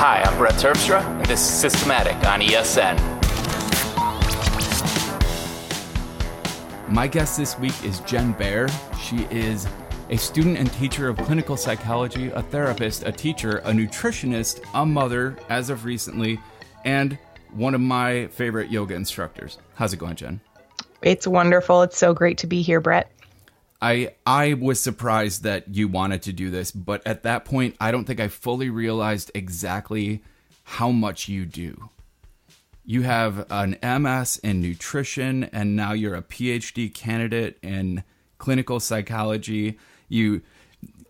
Hi, I'm Brett Terpstra, and this is Systematic on ESN. My guest this week is Jen Baer. She is a student and teacher of clinical psychology, a therapist, a teacher, a nutritionist, a mother as of recently, and one of my favorite yoga instructors. How's it going, Jen? It's wonderful. It's so great to be here, Brett. I I was surprised that you wanted to do this, but at that point I don't think I fully realized exactly how much you do. You have an MS in nutrition and now you're a PhD candidate in clinical psychology. You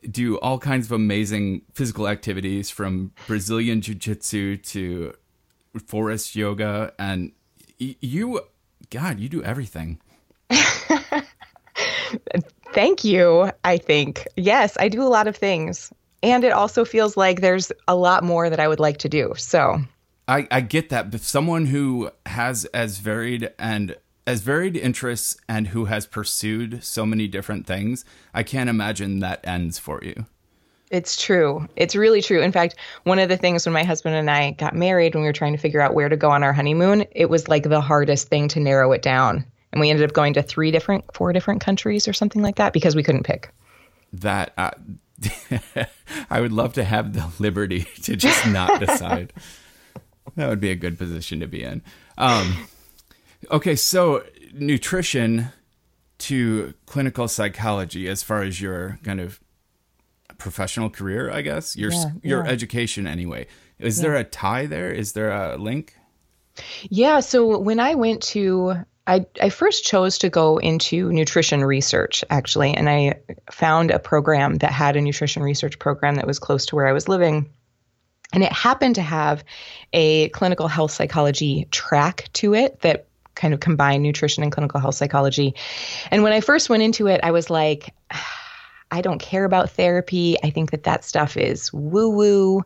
do all kinds of amazing physical activities from Brazilian jiu-jitsu to Forrest yoga and you god, you do everything. Thank you. I think. Yes, I do a lot of things. And it also feels like there's a lot more that I would like to do. So I, I get that. But someone who has as varied and as varied interests and who has pursued so many different things, I can't imagine that ends for you. It's true. It's really true. In fact, one of the things when my husband and I got married, when we were trying to figure out where to go on our honeymoon, it was like the hardest thing to narrow it down and we ended up going to three different, four different countries or something like that because we couldn't pick. That uh, I would love to have the liberty to just not decide. that would be a good position to be in. Um, okay, so nutrition to clinical psychology, as far as your kind of professional career, I guess your yeah, your yeah. education anyway. Is yeah. there a tie there? Is there a link? Yeah. So when I went to I, I first chose to go into nutrition research, actually, and I found a program that had a nutrition research program that was close to where I was living. And it happened to have a clinical health psychology track to it that kind of combined nutrition and clinical health psychology. And when I first went into it, I was like, I don't care about therapy. I think that that stuff is woo woo.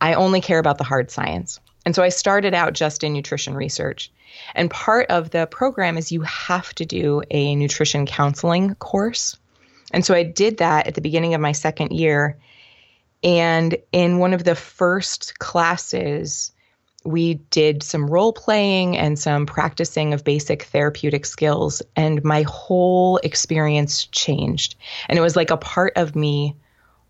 I only care about the hard science. And so I started out just in nutrition research. And part of the program is you have to do a nutrition counseling course. And so I did that at the beginning of my second year. And in one of the first classes, we did some role playing and some practicing of basic therapeutic skills. And my whole experience changed. And it was like a part of me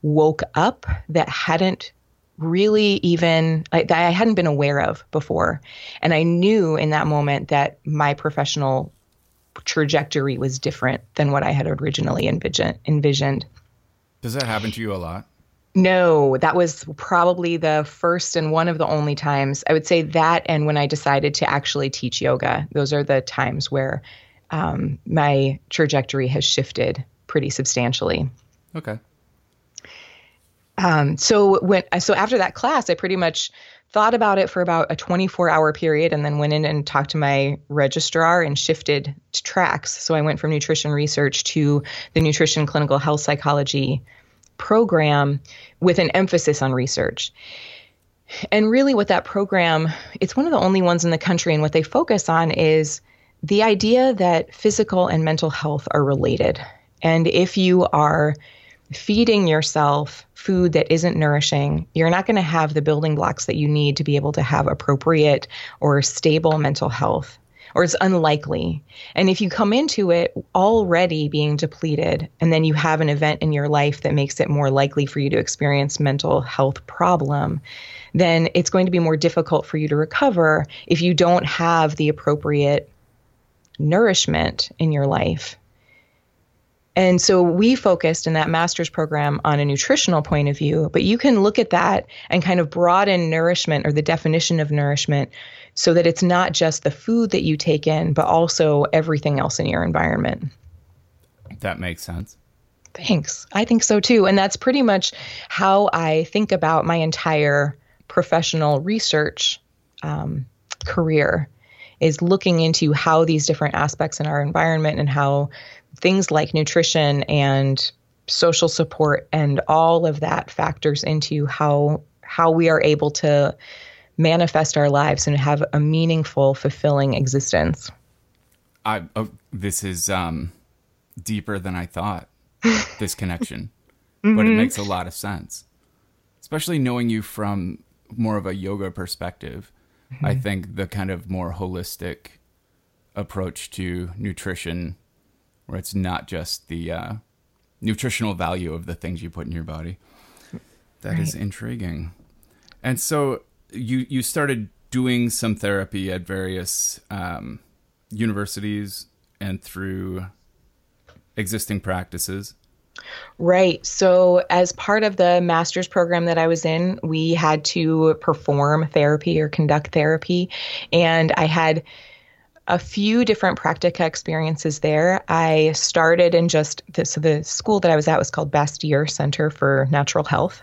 woke up that hadn't really even like, that I hadn't been aware of before. And I knew in that moment that my professional trajectory was different than what I had originally envision, envisioned. Does that happen to you a lot? No, that was probably the first and one of the only times. I would say that and when I decided to actually teach yoga. Those are the times where um, my trajectory has shifted pretty substantially. Okay. Um, so when so after that class, I pretty much thought about it for about a 24 hour period and then went in and talked to my registrar and shifted tracks. So I went from nutrition research to the nutrition clinical health psychology program with an emphasis on research. And really what that program, it's one of the only ones in the country and what they focus on is the idea that physical and mental health are related. And if you are feeding yourself food that isn't nourishing, you're not going to have the building blocks that you need to be able to have appropriate or stable mental health, or it's unlikely. And if you come into it already being depleted, and then you have an event in your life that makes it more likely for you to experience mental health problem, then it's going to be more difficult for you to recover if you don't have the appropriate nourishment in your life. And so we focused in that master's program on a nutritional point of view, but you can look at that and kind of broaden nourishment or the definition of nourishment so that it's not just the food that you take in, but also everything else in your environment. That makes sense. Thanks. I think so too. And that's pretty much how I think about my entire professional research um, career is looking into how these different aspects in our environment and how things like nutrition and social support and all of that factors into how how we are able to manifest our lives and have a meaningful fulfilling existence i oh, this is um deeper than i thought this connection mm-hmm. but it mm-hmm. makes a lot of sense especially knowing you from more of a yoga perspective. I think the kind of more holistic approach to nutrition, where it's not just the uh, nutritional value of the things you put in your body. That is Right. intriguing. And so you you started doing some therapy at various um, universities and through existing practices. Right. So, as part of the master's program that I was in, we had to perform therapy or conduct therapy. And I had a few different practica experiences there. I started in just the, so the school that I was at was called Bastyr Center for Natural Health.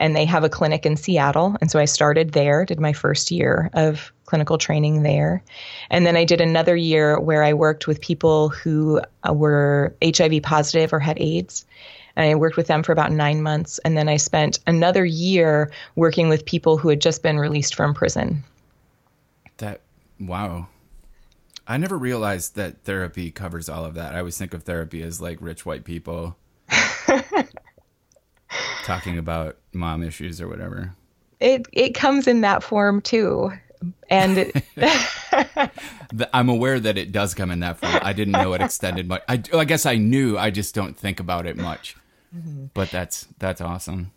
And they have a clinic in Seattle. And so I started there, did my first year of clinical training there. And then I did another year where I worked with people who uh, were HIV positive or had AIDS. And I worked with them for about nine months. And then I spent another year working with people who had just been released from prison. That wow. I never realized that therapy covers all of that. I always think of therapy as like rich white people talking about mom issues or whatever. It, it comes in that form too. And I'm aware that it does come in that form. I didn't know it extended much. I, I guess I knew. I just don't think about it much. Mm-hmm. But that's that's awesome.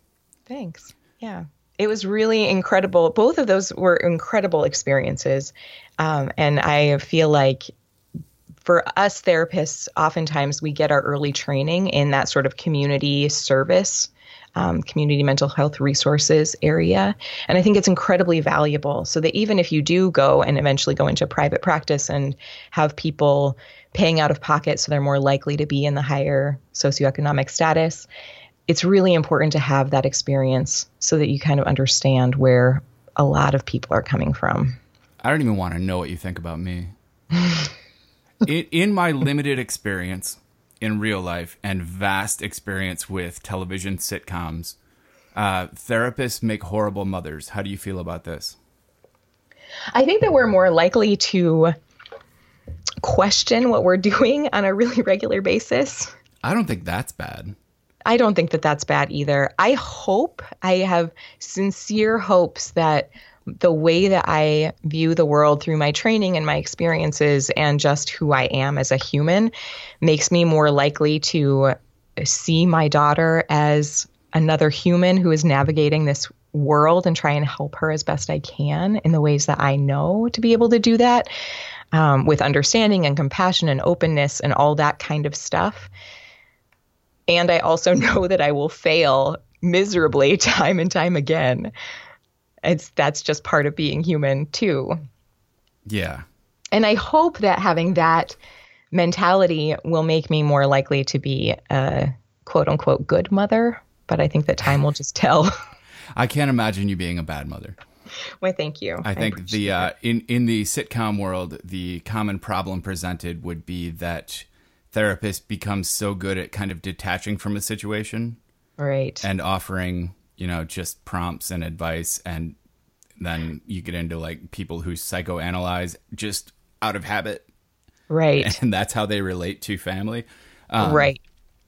Thanks. Yeah. It was really incredible. Both of those were incredible experiences. Um, and I feel like for us therapists, oftentimes we get our early training in that sort of community service, um, community mental health resources area. And I think it's incredibly valuable so that even if you do go and eventually go into private practice and have people paying out of pocket so they're more likely to be in the higher socioeconomic status, it's really important to have that experience so that you kind of understand where a lot of people are coming from. I don't even want to know what you think about me. in, in my limited experience in real life and vast experience with television sitcoms, uh, therapists make horrible mothers. How do you feel about this? I think that we're more likely to question what we're doing on a really regular basis. I don't think that's bad. I don't think that that's bad either. I hope, I have sincere hopes that the way that I view the world through my training and my experiences and just who I am as a human makes me more likely to see my daughter as another human who is navigating this world and try and help her as best I can in the ways that I know to be able to do that um, with understanding and compassion and openness and all that kind of stuff. And I also know that I will fail miserably time and time again. It's that's just part of being human too. Yeah. And I hope that having that mentality will make me more likely to be a quote unquote good mother. But I think that time will just tell. I can't imagine you being a bad mother. Why, thank you. I think the uh, in in the sitcom world, the common problem presented would be that therapists become so good at kind of detaching from a situation right. and offering, you know, just prompts and advice, and then you get into like people who psychoanalyze just out of habit, right. and that's how they relate to family. Um, right.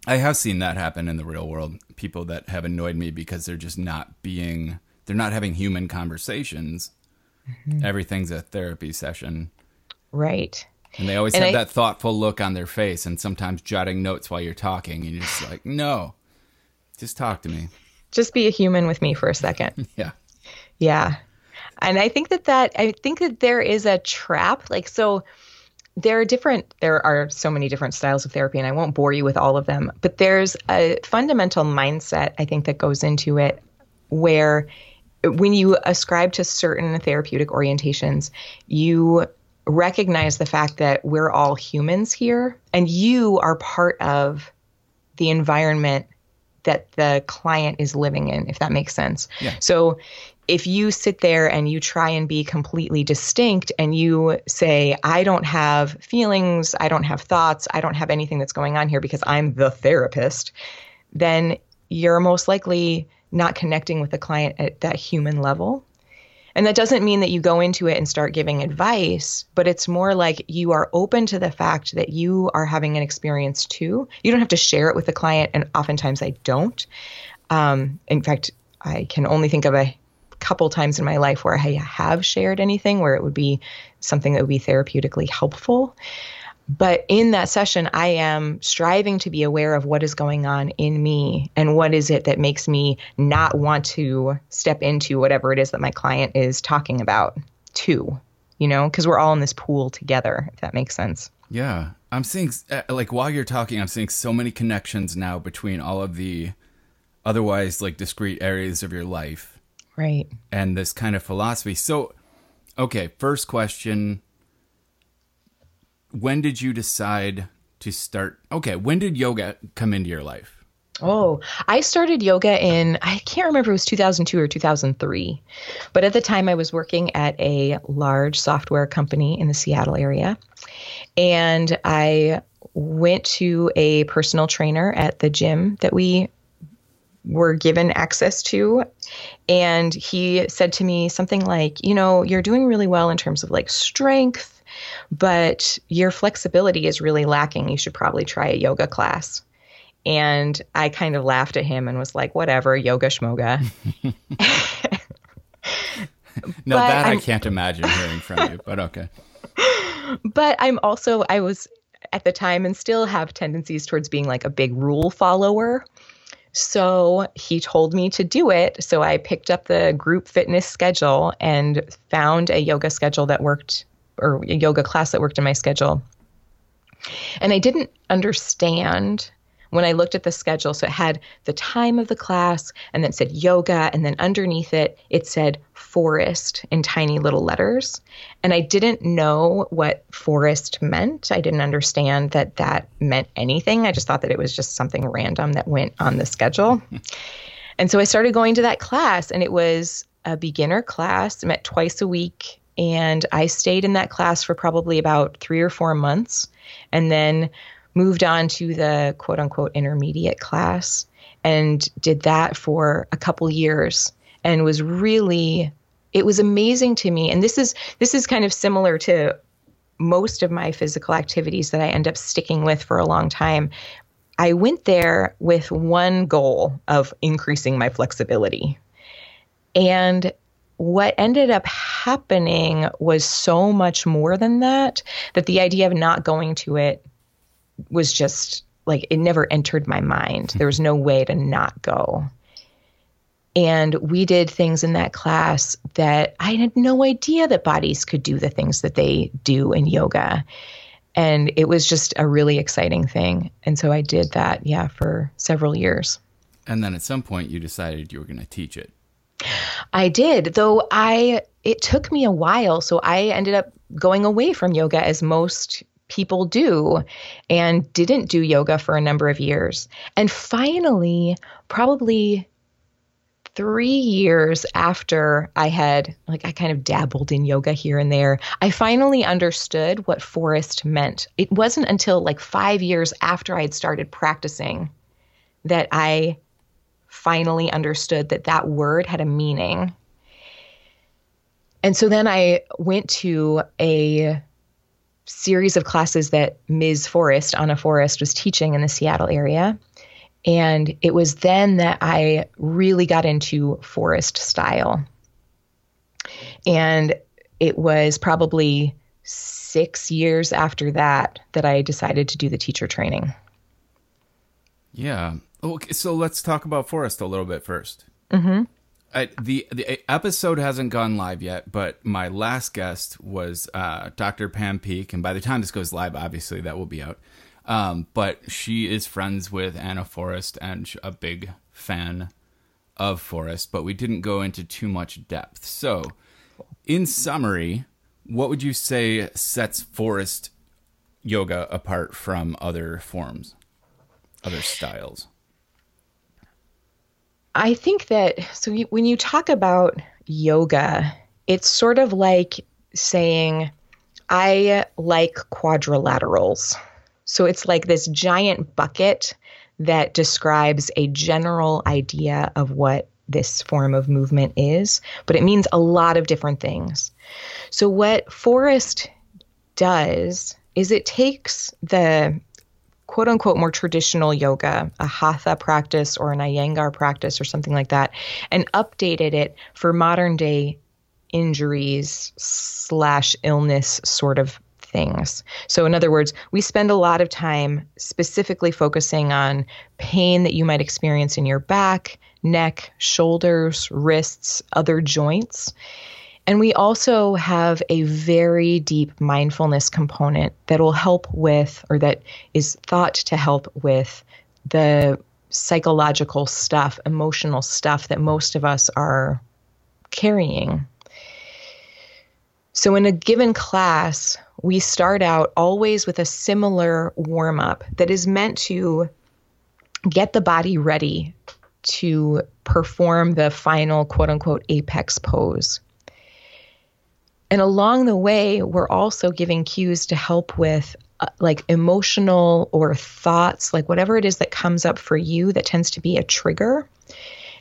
I have seen that happen in the real world. People that have annoyed me because they're just not being, they're not having human conversations. Mm-hmm. Everything's a therapy session. Right. And they always And have I- that thoughtful look on their face and sometimes jotting notes while you're talking. And you're just like, no, just talk to me. Just be a human with me for a second. Yeah. Yeah. And I think that that I think that there is a trap like so there are different there are so many different styles of therapy and I won't bore you with all of them, but there's a fundamental mindset I think that goes into it where when you ascribe to certain therapeutic orientations, you recognize the fact that we're all humans here and you are part of the environment that the client is living in, if that makes sense. Yeah. So if you sit there and you try and be completely distinct and you say, I don't have feelings, I don't have thoughts, I don't have anything that's going on here because I'm the therapist, then you're most likely not connecting with the client at that human level. And that doesn't mean that you go into it and start giving advice, but it's more like you are open to the fact that you are having an experience too. You don't have to share it with the client, and oftentimes I don't. Um, in fact, I can only think of a couple times in my life where I have shared anything where it would be something that would be therapeutically helpful. But in that session, I am striving to be aware of what is going on in me and what is it that makes me not want to step into whatever it is that my client is talking about, too, you know, because we're all in this pool together, if that makes sense. Yeah. I'm seeing, uh, like, while you're talking, I'm seeing so many connections now between all of the otherwise, like, discrete areas of your life. Right. And this kind of philosophy. So, okay, first question when did you decide to start? Okay, when did yoga come into your life? Oh, I started yoga in, I can't remember it was 2002 or 2003. But at the time, I was working at a large software company in the Seattle area. And I went to a personal trainer at the gym that we were given access to. And he said to me something like, You know, you're doing really well in terms of like strength but your flexibility is really lacking. You should probably try a yoga class. And I kind of laughed at him and was like, whatever, yoga schmoga. no, but that I'm, I can't imagine hearing from you, but okay. But I'm also, I was at the time and still have tendencies towards being like a big rule follower. So he told me to do it. So I picked up the group fitness schedule and found a yoga schedule that worked or a yoga class that worked in my schedule. And I didn't understand when I looked at the schedule. So it had the time of the class and then said yoga. And then underneath it, it said Forrest in tiny little letters. And I didn't know what Forrest meant. I didn't understand that that meant anything. I just thought that it was just something random that went on the schedule. and so I started going to that class, and it was a beginner class, met twice a week and I stayed in that class for probably about three or four months and then moved on to the quote unquote intermediate class and did that for a couple years and was really it was amazing to me. And this is this is kind of similar to most of my physical activities that I end up sticking with for a long time. I went there with one goal of increasing my flexibility. And what ended up happening was so much more than that that the idea of not going to it was just like it never entered my mind. Hmm. There was no way to not go. And we did things in that class that I had no idea that bodies could do the things that they do in yoga. And it was just a really exciting thing. And so I did that, yeah, for several years. And then at some point you decided you were going to teach it. I did, though I it took me a while, so I ended up going away from yoga as most people do and didn't do yoga for a number of years. And finally, probably 3 years after I had like I kind of dabbled in yoga here and there, I finally understood what Forrest meant. It wasn't until like 5 years after I had started practicing that I finally understood that that word had a meaning. And so then I went to a series of classes that Ms. Forrest, Ana Forrest, was teaching in the Seattle area. And it was then that I really got into Forrest style. And it was probably six years after that that I decided to do the teacher training. Yeah. Okay, so let's talk about Forrest a little bit 1st mm-hmm. the the episode hasn't gone live yet, but my last guest was uh, Dr. Pam Peeke, and by the time this goes live, obviously that will be out. Um, but she is friends with Ana Forrest and a big fan of Forrest, but we didn't go into too much depth. So, in summary, what would you say sets Forrest yoga apart from other forms, other styles? I think that so when you talk about yoga, it's sort of like saying, I like quadrilaterals. So it's like this giant bucket that describes a general idea of what this form of movement is, but it means a lot of different things. So, what Forrest does is it takes the quote unquote more traditional yoga, a hatha practice or an iyengar practice or something like that, and updated it for modern day injuries slash illness sort of things. So, in other words, we spend a lot of time specifically focusing on pain that you might experience in your back, neck, shoulders, wrists, other joints. And we also have a very deep mindfulness component that will help with, or that is thought to help with, the psychological stuff, emotional stuff that most of us are carrying. So, in a given class, we start out always with a similar warm up that is meant to get the body ready to perform the final quote unquote apex pose. And along the way, we're also giving cues to help with uh, like emotional or thoughts, like whatever it is that comes up for you that tends to be a trigger.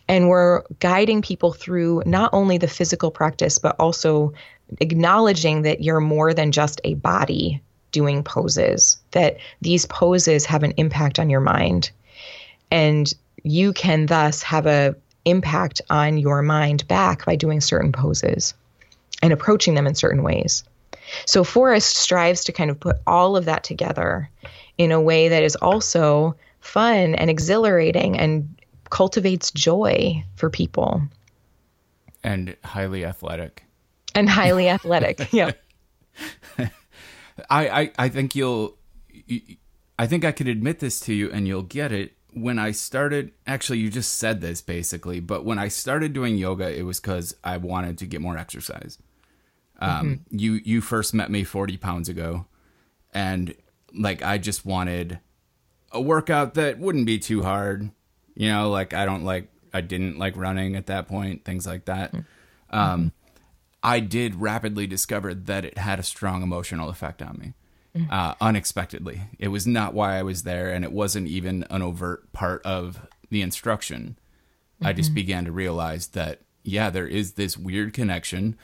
And we're guiding people through not only the physical practice, but also acknowledging that you're more than just a body doing poses, that these poses have an impact on your mind. And you can thus have a impact on your mind back by doing certain poses and approaching them in certain ways. So Forrest strives to kind of put all of that together in a way that is also fun and exhilarating and cultivates joy for people. And highly athletic. And highly athletic. Yeah. I, I, I think you'll, I think I could admit this to you and you'll get it. When I started, actually, you just said this basically, but when I started doing yoga, it was because I wanted to get more exercise. Um, mm-hmm. You you first met me 40 pounds ago, and like I just wanted a workout that wouldn't be too hard. You know, like I don't like I didn't like running at that point, things like that. Mm-hmm. Um, I did rapidly discover that it had a strong emotional effect on me. Mm-hmm. Uh, unexpectedly, it was not why I was there, and it wasn't even an overt part of the instruction. I just mm-hmm. began to realize that yeah, there is this weird connection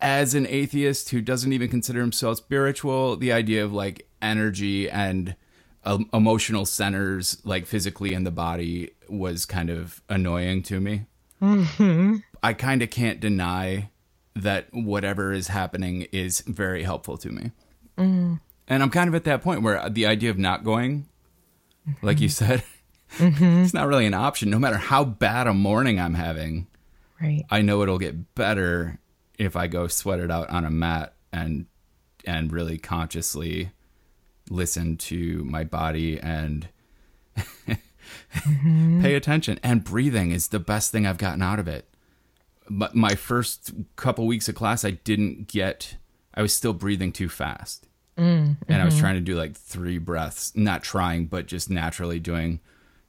as an atheist who doesn't even consider himself spiritual, the idea of like energy and um, emotional centers, like physically in the body, was kind of annoying to me. Mm-hmm. I kind of can't deny that whatever is happening is very helpful to me. Mm. And I'm kind of at that point where the idea of not going, mm-hmm. like you said, mm-hmm. it's not really an option. No matter how bad a morning I'm having, right. I know it'll get better if I go sweat it out on a mat and and really consciously listen to my body and mm-hmm. pay attention and breathing is the best thing I've gotten out of it. But my first couple weeks of class I didn't get I was still breathing too fast. Mm, and I was mm-hmm. trying to do like three breaths, not trying but just naturally doing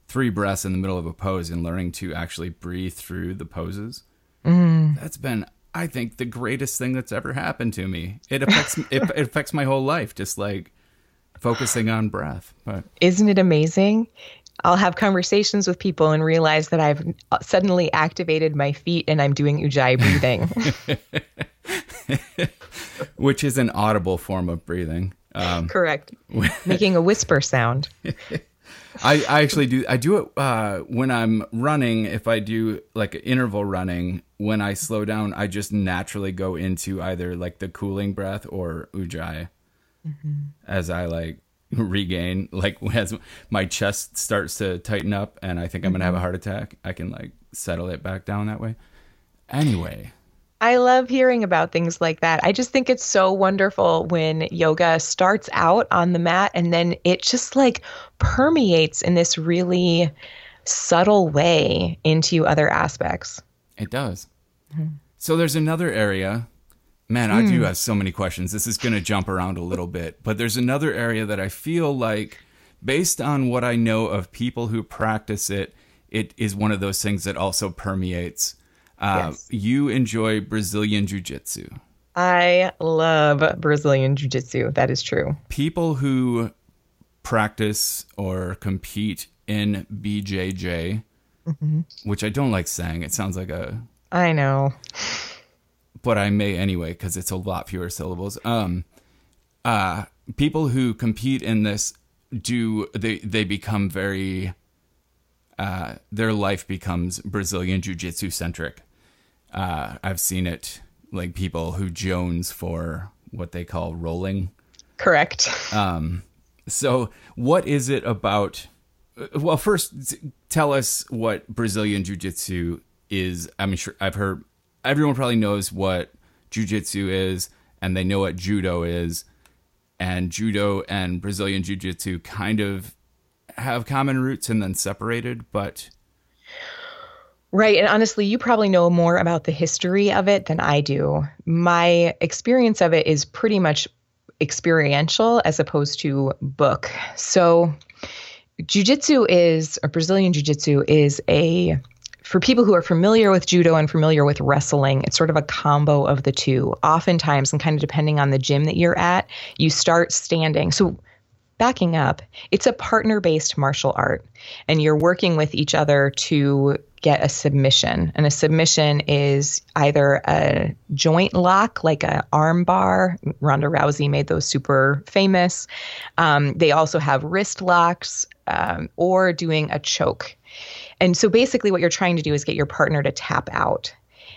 three breaths in the middle of a pose and learning to actually breathe through the poses. Mm. That's been I think the greatest thing that's ever happened to me. It affects it, it affects my whole life. Just like focusing on breath. But isn't it amazing? I'll have conversations with people and realize that I've suddenly activated my feet and I'm doing ujjayi breathing. Which is an audible form of breathing. Um, Correct. Making a whisper sound. I, I actually do. I do it uh, when I'm running. If I do like interval running, when I slow down, I just naturally go into either like the cooling breath or ujjayi mm-hmm. as I like regain. Like as my chest starts to tighten up and I think I'm gonna have a mm-hmm. heart attack, I can like settle it back down that way. Anyway, I love hearing about things like that. I just think it's so wonderful when yoga starts out on the mat and then it just like permeates in this really subtle way into other aspects. It does. So there's another area. Man, I do hmm. have so many questions. This is going to jump around a little bit, but there's another area that I feel like, based on what I know of people who practice it, it is one of those things that also permeates uh, yes. You enjoy Brazilian Jiu Jitsu. I love Brazilian Jiu Jitsu. That is true. People who practice or compete in BJJ, mm-hmm. which I don't like saying, it sounds like a. I know. But I may anyway because it's a lot fewer syllables. Um, uh, people who compete in this do they they become very uh, their life becomes Brazilian Jiu Jitsu centric. Uh, I've seen it like people who Jones for what they call rolling. Correct. Um, so, what is it about? uh, Well, first, tell us what Brazilian Jiu Jitsu is. I'm sure I've heard everyone probably knows what Jiu Jitsu is, and they know what Judo is. And Judo and Brazilian Jiu Jitsu kind of have common roots and then separated, but Right. And honestly, you probably know more about the history of it than I do. My experience of it is pretty much experiential as opposed to book. So, jujitsu is, or Brazilian jiu jitsu is a, for people who are familiar with judo and familiar with wrestling, it's sort of a combo of the two. Oftentimes, and kind of depending on the gym that you're at, you start standing. So, backing up, it's a partner based martial art, and you're working with each other to get a submission. And a submission is either a joint lock, like a arm bar. Ronda Rousey made those super famous. Um, they also have wrist locks um, or doing a choke. And so basically, what you're trying to do is get your partner to tap out.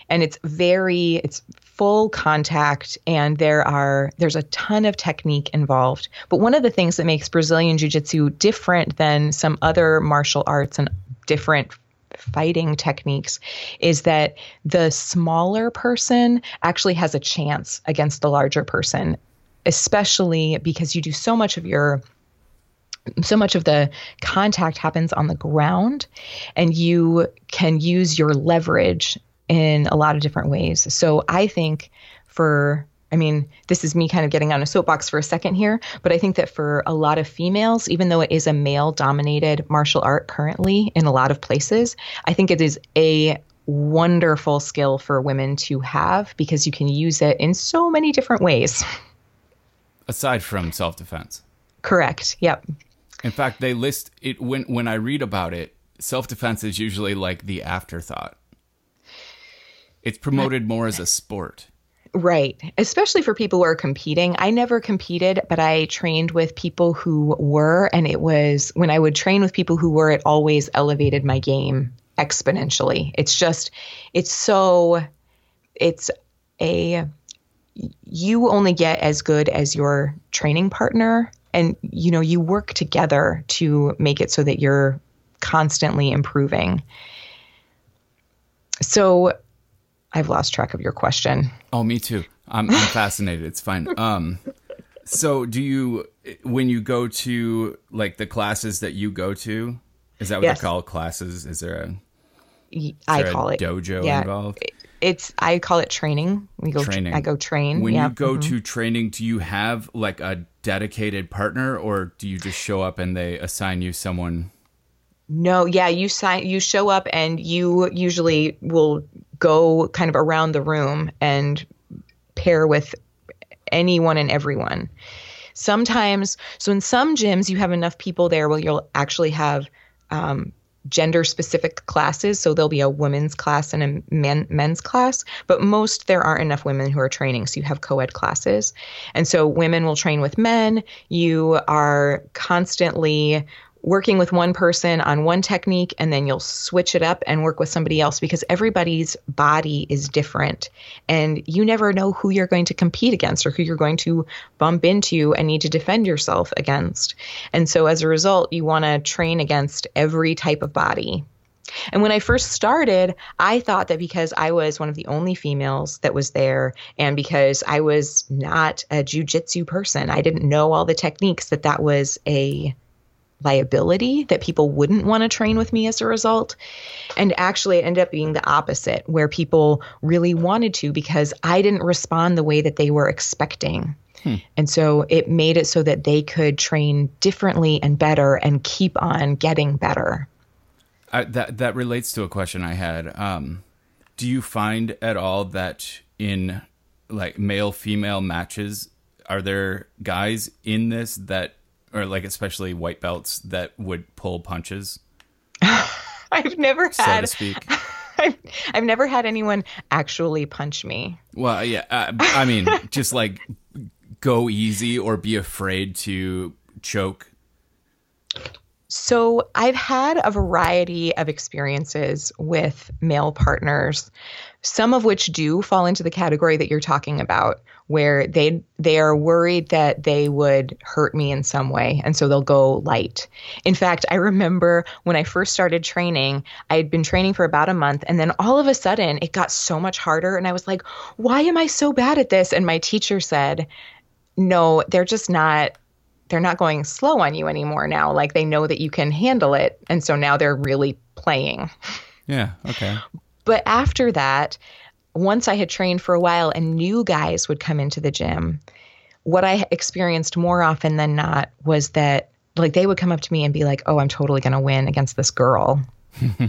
And it's very, it's full contact and there are there's a ton of technique involved but one of the things that makes brazilian jiu-jitsu different than some other martial arts and different fighting techniques is that the smaller person actually has a chance against the larger person especially because you do so much of your so much of the contact happens on the ground and you can use your leverage in a lot of different ways. So I think for I mean, this is me kind of getting on a soapbox for a second here, but I think that for a lot of females, even though it is a male dominated martial art currently in a lot of places, I think it is a wonderful skill for women to have because you can use it in so many different ways. aside from self defense. Correct. Yep. In fact, they list it when when I read about it, self defense is usually like the afterthought. It's promoted more as a sport. Right. Especially for people who are competing. I never competed, but I trained with people who were. And it was when I would train with people who were, it always elevated my game exponentially. It's just, it's so, it's a, you only get as good as your training partner. And, you know, you work together to make it so that you're constantly improving. So, I've lost track of your question. Oh, me too. I'm, I'm fascinated. It's fine. Um, so do you when you go to like the classes that you go to? Is that what Yes. they call classes? Is there a, is I there a call it dojo yeah, involved? It's I call it training. We go. Training. I go train. When yeah. you go to training, do you have like a dedicated partner, or do you just show up and they assign you someone? No, yeah, you sign. You show up, and you usually will go kind of around the room and pair with anyone and everyone. Sometimes, so in some gyms, you have enough people there where you'll actually have um, gender specific classes. So there'll be a women's class and a men, men's class, but most there aren't enough women who are training. So you have co ed classes. And so women will train with men. You are constantly working with one person on one technique and then you'll switch it up and work with somebody else because everybody's body is different and you never know who you're going to compete against or who you're going to bump into and need to defend yourself against. And so as a result, you want to train against every type of body. And when I first started, I thought that because I was one of the only females that was there and because I was not a jujitsu person, I didn't know all the techniques that that was a liability that people wouldn't want to train with me as a result. And actually, it ended up being the opposite, where people really wanted to because I didn't respond the way that they were expecting. And so it made it so that they could train differently and better and keep on getting better. I, that that relates to a question I had. Um, do you find at all that in like male female matches, are there guys in this that, or like especially white belts that would pull punches, I've never so had to speak? I've, I've never had anyone actually punch me. Well, yeah. Uh, I mean, just like go easy or be afraid to choke. So I've had a variety of experiences with male partners, some of which do fall into the category that you're talking about, where they they are worried that they would hurt me in some way, and so they'll go light. In fact, I remember when I first started training, I had been training for about a month, and then all of a sudden it got so much harder, and I was like, "Why am I so bad at this?" And my teacher said, "No, they're just not." they're not going slow on you anymore now. Like they know that you can handle it. And so now they're really playing. Yeah. Okay. But after that, once I had trained for a while and new guys would come into the gym, what I experienced more often than not was that like they would come up to me and be like, "Oh, I'm totally going to win against this girl."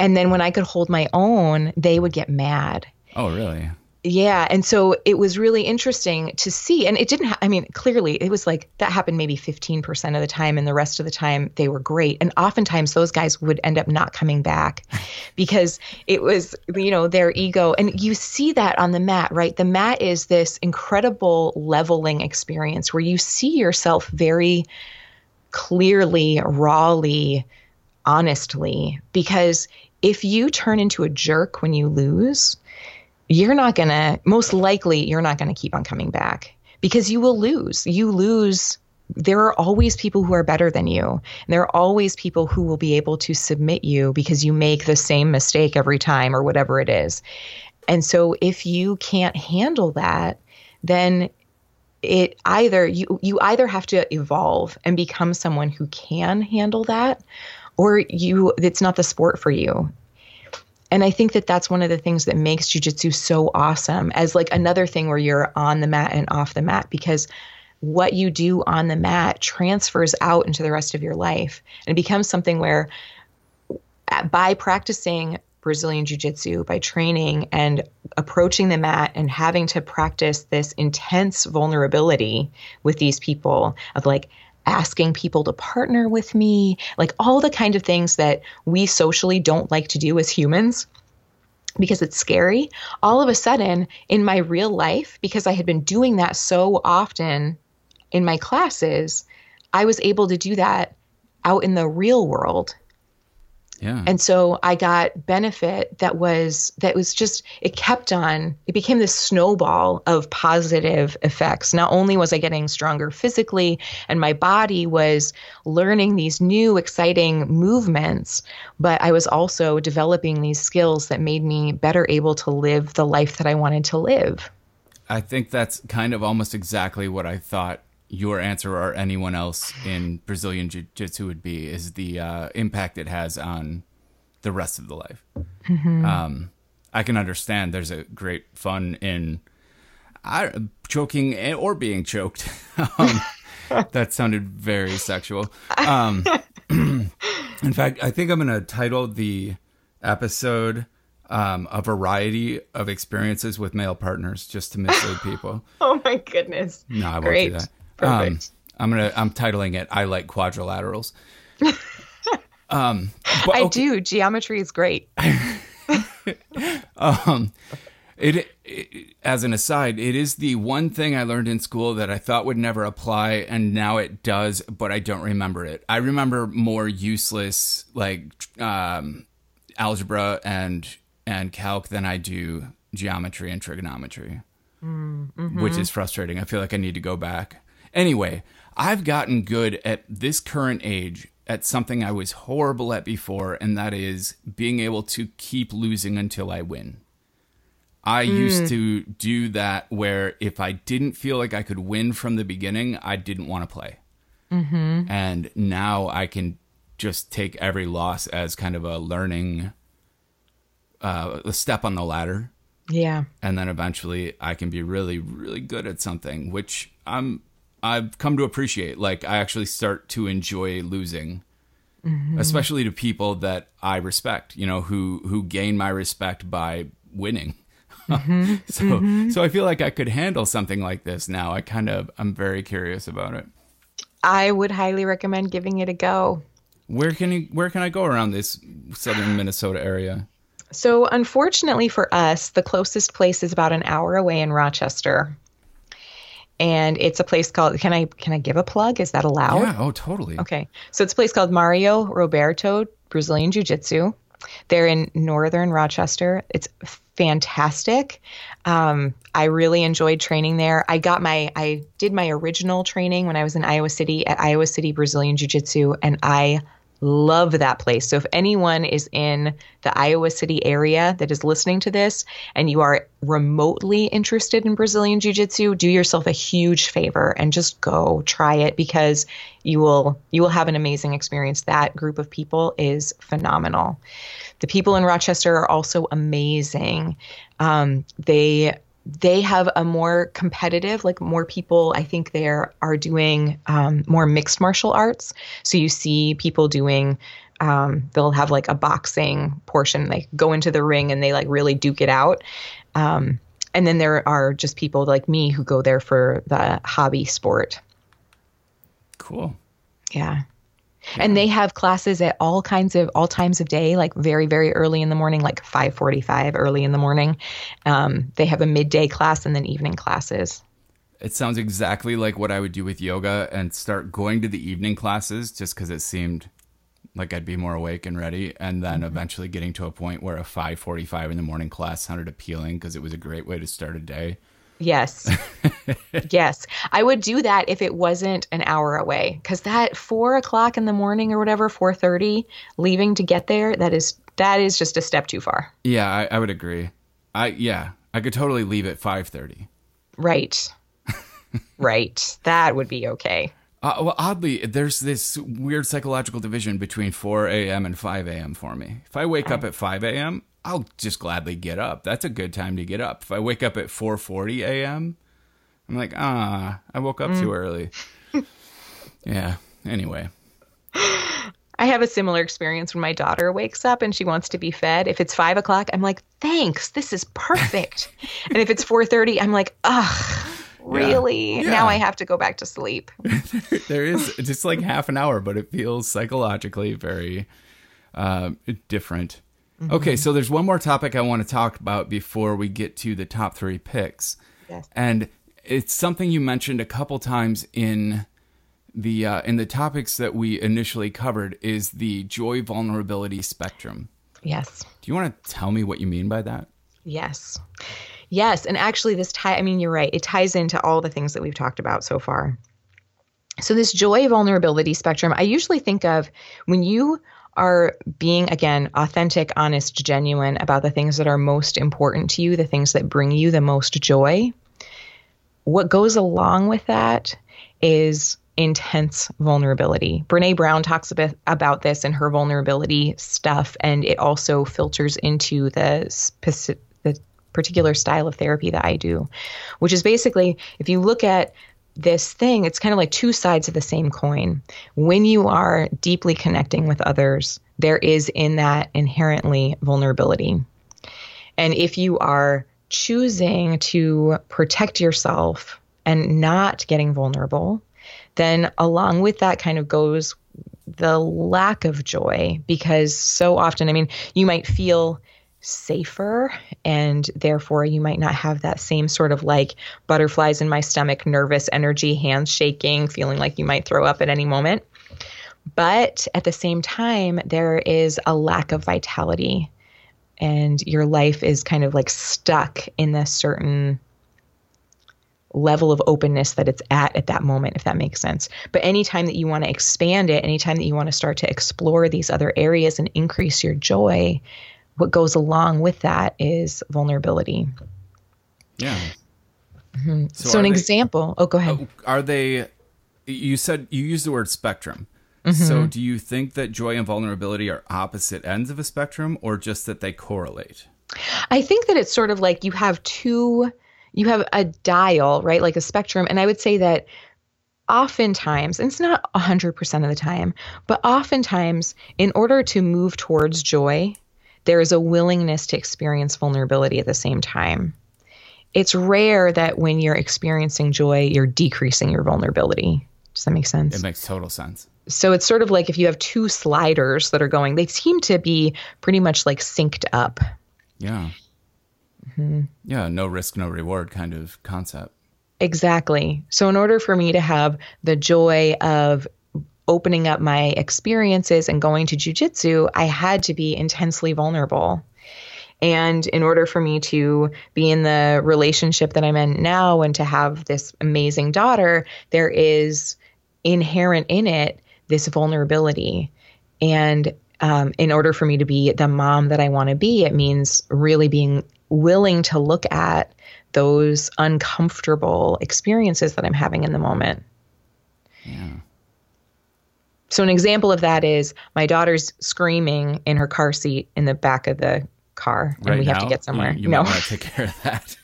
and then when I could hold my own, they would get mad. Oh, really? Yeah. And so it was really interesting to see. And it didn't, ha- I mean, clearly it was like that happened maybe 15% of the time. And the rest of the time they were great. And oftentimes those guys would end up not coming back because it was, you know, their ego. And you see that on the mat, right? The mat is this incredible leveling experience where you see yourself very clearly, rawly, honestly. Because if you turn into a jerk when you lose, you're not going to, most likely, you're not going to keep on coming back because you will lose. You lose. There are always people who are better than you. And there are always people who will be able to submit you because you make the same mistake every time or whatever it is. And so if you can't handle that, then it either you you either have to evolve and become someone who can handle that or you it's not the sport for you and I think that that's one of the things that makes jujitsu so awesome as like another thing where you're on the mat and off the mat because what you do on the mat transfers out into the rest of your life. And it becomes something where uh, by practicing Brazilian Jiu Jitsu, by training and approaching the mat and having to practice this intense vulnerability with these people of like, asking people to partner with me, like all the kind of things that we socially don't like to do as humans because it's scary. All of a sudden, in my real life, because I had been doing that so often in my classes, I was able to do that out in the real world yeah. And so I got benefit that was that was just it kept on it became this snowball of positive effects. Not only was I getting stronger physically and my body was learning these new exciting movements, but I was also developing these skills that made me better able to live the life that I wanted to live. I think that's kind of almost exactly what I thought your answer or anyone else in Brazilian Jiu Jitsu would be is the uh, impact it has on the rest of the life. Mm-hmm. Um, I can understand there's a great fun in I, choking or being choked. um, that sounded very sexual. Um, in fact, I think I'm going to title the episode um, a variety of experiences with male partners just to mislead people. oh my goodness! No, I won't Great. do that. Perfect. Um, I'm gonna. I'm titling it. I like quadrilaterals. um, but, I okay, do. Geometry is great. Um, it, it. As an aside, it is the one thing I learned in school that I thought would never apply, and now it does, but I don't remember it. I remember more useless like um, algebra and and calc than I do geometry and trigonometry, which is frustrating. I feel like I need to go back. Anyway, I've gotten good at this current age at something I was horrible at before, and that is being able to keep losing until I win. I used to do that where if I didn't feel like I could win from the beginning, I didn't want to play. And now I can just take every loss as kind of a learning, uh, a step on the ladder Yeah. and then eventually I can be really, really good at something, which I'm I've come to appreciate. Like I actually start to enjoy losing, mm-hmm. especially to people that I respect. You know, who who gain my respect by winning. Mm-hmm. so mm-hmm. so I feel like I could handle something like this now. I kind of I'm very curious about it. I would highly recommend giving it a go. Where can you where can I go around this southern Minnesota area? So, unfortunately for us, the closest place is about an hour away in Rochester. And it's a place called. Can I can I give a plug? Is that allowed? Yeah. Oh, totally. Okay. So it's a place called Mario Roberto Brazilian Jiu Jitsu. They're in northern Rochester. It's fantastic. Um, I really enjoyed training there. I got my, I did my original training when I was in Iowa City at Iowa City Brazilian Jiu Jitsu, and I love that place. So if anyone is in the Iowa City area that is listening to this and you are remotely interested in Brazilian Jiu-Jitsu, do yourself a huge favor and just go try it because you will you will have an amazing experience. That group of people is phenomenal. The people in Rochester are also amazing. Um, they they have a more competitive, like more people, I think they are are doing um, more mixed martial arts. So you see people doing, um, they'll have like a boxing portion, they go into the ring and they like really duke it out. Um, and then there are just people like me who go there for the hobby sport. Cool. Yeah. And they have classes at all kinds of all times of day, like very very early in the morning, like five forty five early in the morning. Um, they have a midday class and then evening classes. It sounds exactly like what I would do with yoga and start going to the evening classes just because it seemed like I'd be more awake and ready, and then mm-hmm. eventually getting to a point where a five forty five in the morning class sounded appealing because it was a great way to start a day. Yes. yes. I would do that if it wasn't an hour away. Cause that four o'clock in the morning or whatever, four thirty, leaving to get there, that is that is just a step too far. Yeah, I, I would agree. I yeah. I could totally leave at five thirty. Right. right. That would be okay. Uh, well, oddly, there's this weird psychological division between 4 a.m. and 5 a.m. for me. If I wake up at 5 a.m., I'll just gladly get up. That's a good time to get up. If I wake up at 4:40 a.m., I'm like, ah, I woke up mm. too early. yeah. Anyway. I have a similar experience when my daughter wakes up and she wants to be fed. If it's five o'clock, I'm like, thanks, this is perfect. and if it's 4:30, I'm like, ugh. Really? Yeah. Yeah. Now I have to go back to sleep. there is just like half an hour, but it feels psychologically very uh, different. Mm-hmm. Okay, so there's one more topic I want to talk about before we get to the top three picks. Yes. And it's something you mentioned a couple times in the uh, in the topics that we initially covered is the joy vulnerability spectrum. Yes. Do you want to tell me what you mean by that? Yes. Yes, and actually this tie I mean you're right. It ties into all the things that we've talked about so far. So this joy vulnerability spectrum, I usually think of when you are being, again, authentic, honest, genuine about the things that are most important to you, the things that bring you the most joy. What goes along with that is intense vulnerability. Brene Brown talks a bit about this in her vulnerability stuff, and it also filters into the specific, the particular style of therapy that I do, which is basically if you look at this thing, it's kind of like two sides of the same coin. When you are deeply connecting with others, there is in that inherently vulnerability. And if you are choosing to protect yourself and not getting vulnerable, then along with that kind of goes the lack of joy because so often, I mean, you might feel safer and therefore you might not have that same sort of like butterflies in my stomach nervous energy hands shaking feeling like you might throw up at any moment. But at the same time there is a lack of vitality and your life is kind of like stuck in this certain level of openness that it's at at that moment if that makes sense. But anytime that you want to expand it anytime that you want to start to explore these other areas and increase your joy what goes along with that is vulnerability. Yeah. Mm-hmm. So, so an they, example. Oh, go ahead. Oh, are they? You said you used the word spectrum. Mm-hmm. So do you think that joy and vulnerability are opposite ends of a spectrum, or just that they correlate? I think that it's sort of like you have two. You have a dial, right? Like a spectrum, and I would say that oftentimes, and it's not 100% of the time, but oftentimes, in order to move towards joy, there is a willingness to experience vulnerability at the same time. It's rare that when you're experiencing joy, you're decreasing your vulnerability. Does that make sense? It makes total sense. So it's sort of like if you have two sliders that are going, they seem to be pretty much like synced up. Yeah. Mm-hmm. Yeah, no risk, no reward kind of concept. Exactly. So, in order for me to have the joy of opening up my experiences and going to jujitsu, I had to be intensely vulnerable. And in order for me to be in the relationship that I'm in now and to have this amazing daughter, there is inherent in it this vulnerability. And um, in order for me to be the mom that I want to be, it means really being willing to look at those uncomfortable experiences that I'm having in the moment. Yeah. So, an example of that is my daughter's screaming in her car seat in the back of the car, and Right we have to get somewhere. You, you no, might want to take care of that.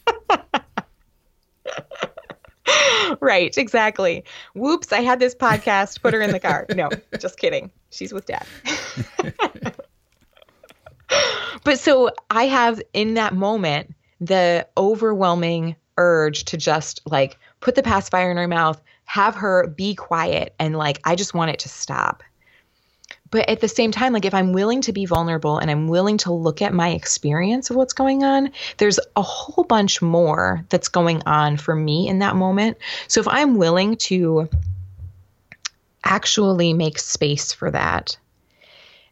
right, exactly. Whoops, I had this podcast, put her in the car. No, just kidding. She's with dad. but so I have in that moment the overwhelming urge to just like put the pacifier in her mouth, have her be quiet, and like I just want it to stop. But at the same time, like if I'm willing to be vulnerable and I'm willing to look at my experience of what's going on, there's a whole bunch more that's going on for me in that moment. So if I'm willing to actually make space for that,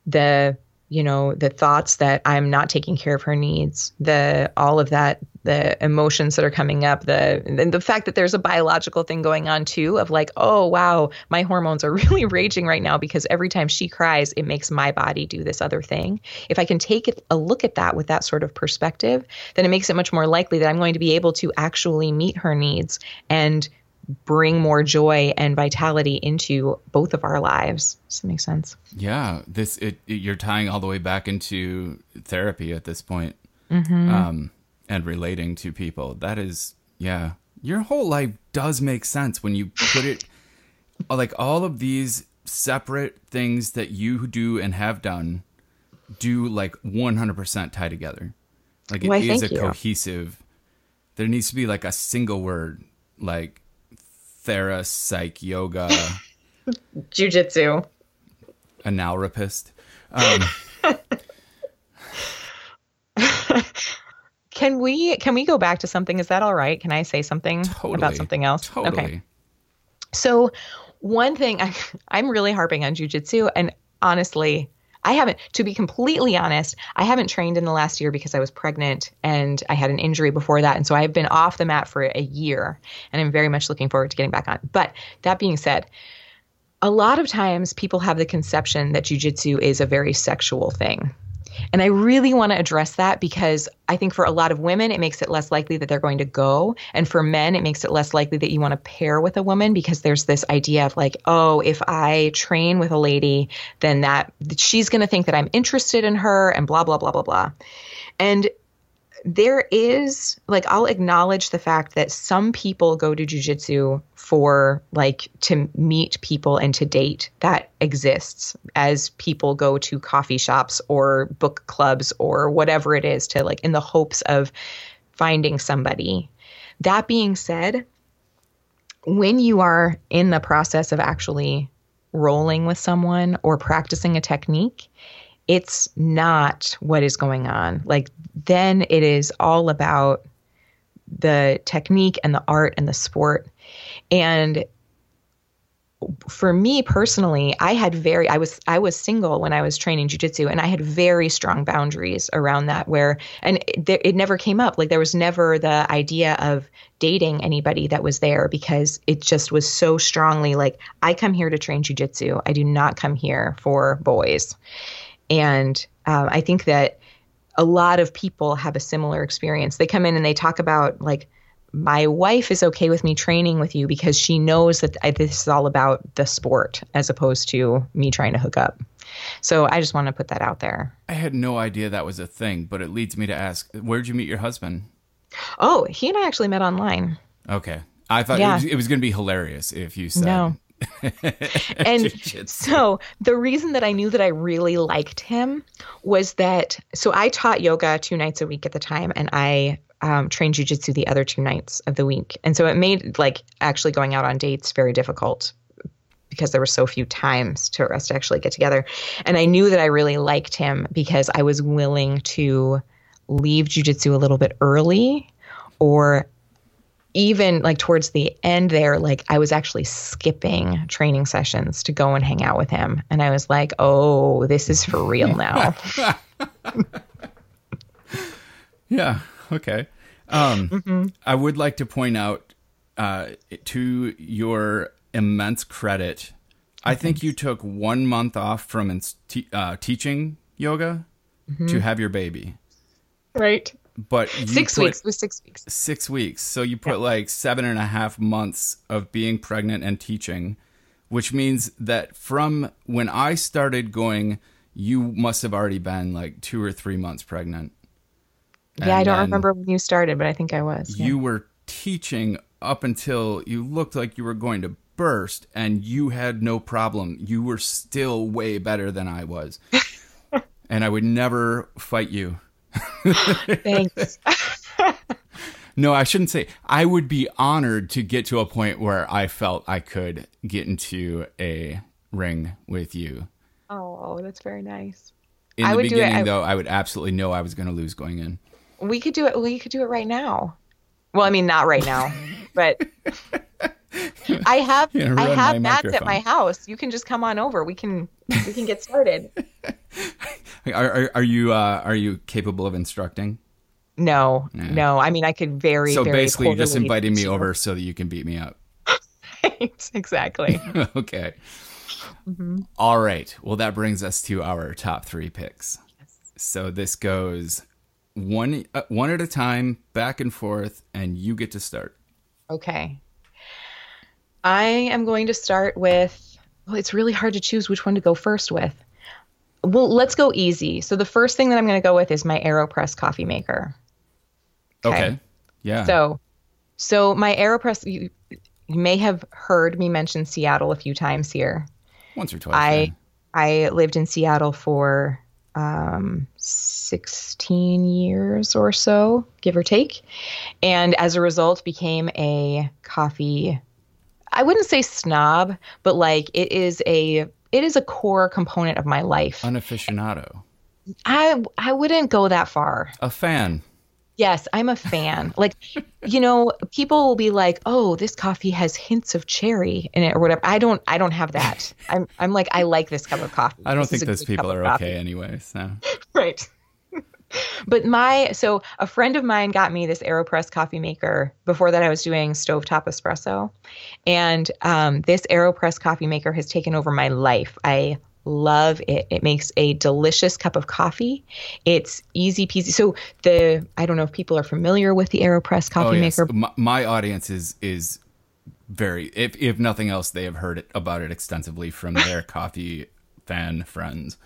the you know the thoughts that i'm not taking care of her needs the all of that the emotions that are coming up the and the fact that there's a biological thing going on too of like oh wow my hormones are really raging right now because every time she cries it makes my body do this other thing if i can take a look at that with that sort of perspective then it makes it much more likely that i'm going to be able to actually meet her needs and bring more joy and vitality into both of our lives. Does that make sense? Yeah, this it, it- you're tying all the way back into therapy at this point, Mm-hmm. um, and relating to people. That is, yeah, your whole life does make sense when you put it like all of these separate things that you do and have done do like 100% tie together. Like it is Why, a you. cohesive. There needs to be like a single word, like thera, psych, yoga. Jiu-jitsu. analrapist. Um, Can we can we go back to something? Is that all right? Can I say something totally. about something else? Totally. Okay. So, one thing I, I'm really harping on jujitsu, and honestly, I haven't. To be completely honest, I haven't trained in the last year because I was pregnant and I had an injury before that, and so I've been off the mat for a year, and I'm very much looking forward to getting back on. But that being said, a lot of times people have the conception that jujitsu is a very sexual thing. And I really want to address that because I think for a lot of women, it makes it less likely that they're going to go. And for men, it makes it less likely that you want to pair with a woman because there's this idea of like, oh, if I train with a lady, then that she's going to think that I'm interested in her and blah, blah, blah, blah, blah. And there is like I'll acknowledge the fact that some people go to jujitsu for like to meet people and to date. That exists as people go to coffee shops or book clubs or whatever it is to like in the hopes of finding somebody. That being said, when you are in the process of actually rolling with someone or practicing a technique, it's not what is going on. Like, then it is all about the technique and the art and the sport. And for me personally, I had very I was I was single when I was training jujitsu, and I had very strong boundaries around that. Where and it, it never came up. Like there was never the idea of dating anybody that was there because it just was so strongly like I come here to train jujitsu. I do not come here for boys. And um, I think that a lot of people have a similar experience. They come in and they talk about like my wife is okay with me training with you because she knows that I, this is all about the sport as opposed to me trying to hook up. So I just want to put that out there. I had no idea that was a thing, but it leads me to ask, where'd you meet your husband? Oh, he and I actually met online. Okay. I thought Yeah. it was, it was going to be hilarious if you said. No. and so the reason that I knew that I really liked him was that so I taught yoga two nights a week at the time, and I um, trained jujitsu the other two nights of the week, and so it made like actually going out on dates very difficult because there were so few times to us to actually get together. And I knew that I really liked him because I was willing to leave jujitsu a little bit early or even like towards the end there, like I was actually skipping training sessions to go and hang out with him. And I was like, oh, this is for real now. yeah. Okay. Um, mm-hmm. I would like to point out uh, to your immense credit, I think you took one month off from uh, teaching yoga mm-hmm. to have your baby. Right. But six weeks. It was six weeks. Six weeks. So you put yeah. like seven and a half months of being pregnant and teaching, which means that from when I started going, you must have already been like two or three months pregnant. Yeah, I don't remember when you started, but I think I was. You were teaching up until you looked like you were going to burst and you had no problem. You were still way better than I was. and I would never fight you. Thanks. no, I shouldn't say. I would be honored to get to a point where I felt I could get into a ring with you. Oh, that's very nice. In I the beginning, I, though, I would absolutely know I was going to lose going in. We could do it. We could do it right now. Well, I mean, not right now, but I have I have mats at my house. You can just come on over. We can we can get started. are, are, are you uh, are you capable of instructing? No, yeah. no. I mean, I could very. So very basically, you're just inviting me over so that you can beat me up. right. Exactly. okay. Mm-hmm. All right. Well, that brings us to our top three picks. Yes. So this goes one uh, one at a time, back and forth, and you get to start. Okay. I am going to start with, well, it's really hard to choose which one to go first with. Well, let's go easy. So the first thing that I'm going to go with is my AeroPress coffee maker. Okay. okay. Yeah. So, so my AeroPress, you, you may have heard me mention Seattle a few times here. Once or twice. I yeah. I lived in Seattle for um, 16 years or so, give or take, and as a result became a coffee I wouldn't say snob, but like it is a it is a core component of my life. An aficionado. I I wouldn't go that far. A fan. Yes, I'm a fan. like, you know, people will be like, "Oh, this coffee has hints of cherry in it or whatever." I don't I don't have that. I'm I'm like I like this cup of coffee. I don't this think those people are okay anyway, so. right but my so a friend of mine got me this aeropress coffee maker before that i was doing stovetop espresso. And um, this aeropress coffee maker has taken over my life. I love it. It makes a delicious cup of coffee. It's easy peasy. So the i don't know if people are familiar with the aeropress coffee oh, yes. maker. My, my audience is is very if if nothing else they have heard it, about it extensively from their coffee fan friends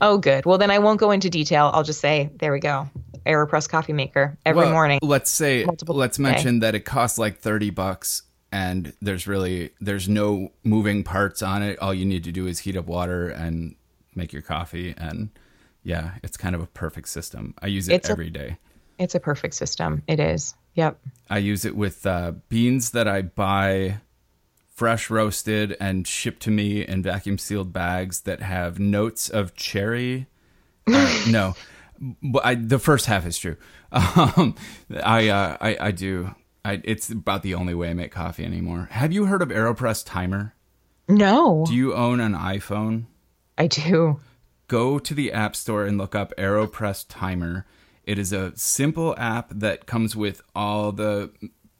oh, good. Well, then I won't go into detail. I'll just say, there we go. AeroPress coffee maker every well, morning. Let's say, let's mention that it costs like 30 bucks and there's really, there's no moving parts on it. All you need to do is heat up water and make your coffee. And yeah, it's kind of a perfect system. I use it it's every a, day. It's a perfect system. It is. Yep. I use it with uh, beans that I buy fresh roasted and shipped to me in vacuum sealed bags that have notes of cherry. Uh, no, but I, the first half is true. Um, I, uh, I, I do. I, it's about the only way I make coffee anymore. Have you heard of Aeropress Timer? No. Do you own an iPhone? I do. Go to the App Store and look up Aeropress Timer. It is a simple app that comes with all the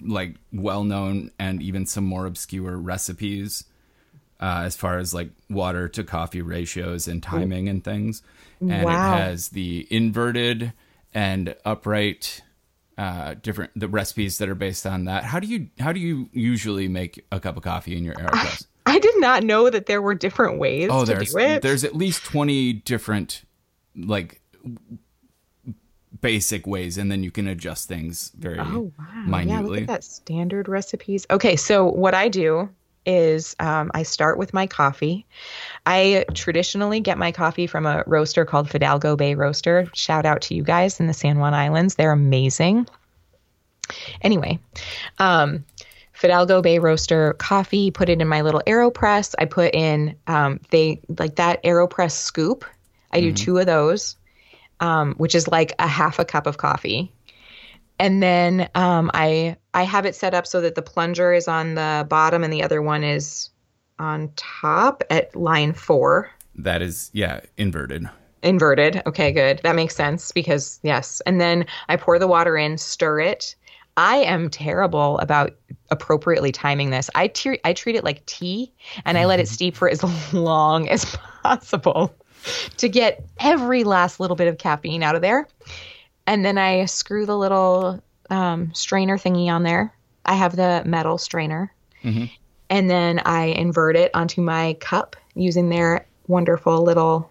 like well known and even some more obscure recipes uh, as far as like water to coffee ratios and timing and things. And wow. it has the inverted and upright uh, different the recipes that are based on that. How do you how do you usually make a cup of coffee in your AeroPress? I, I did not know that there were different ways to do it oh, there's, There's at least twenty different like basic ways and then you can adjust things very oh, wow. minutely. Yeah, look at that standard recipes. Okay, so what I do is um, I start with my coffee. I traditionally get my coffee from a roaster called Fidalgo Bay Roaster. Shout out to you guys in the San Juan Islands. They're amazing. Anyway, um, Fidalgo Bay Roaster coffee, put it in my little AeroPress. I put in, um, they like that AeroPress scoop. I do mm-hmm. two of those um, which is like a half a cup of coffee. and then um, I I have it set up so that the plunger is on the bottom and the other one is on top at line four. That is, yeah, inverted. Inverted. Okay, good. That makes sense because yes. And then I pour the water in, stir it. I am terrible about appropriately timing this. I, te- I treat it like tea and I let it steep for as long as possible to get every last little bit of caffeine out of there. And then I screw the little um, strainer thingy on there. I have the metal strainer. And then I invert it onto my cup using their wonderful little,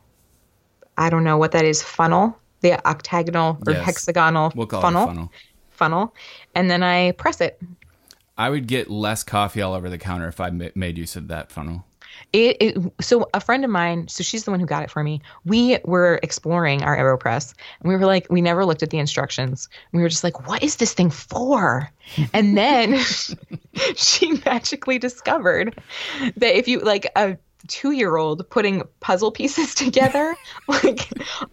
I don't know what that is, funnel, the octagonal or Yes. hexagonal We'll call funnel, it funnel. funnel. And then I press it. I would get less coffee all over the counter if I made use of that funnel. It, it so a friend of mine, so she's the one who got it for me. We were exploring our AeroPress and we were like, we never looked at the instructions. We were just like, what is this thing for? And then she magically discovered that if you like a two year old putting puzzle pieces together, like,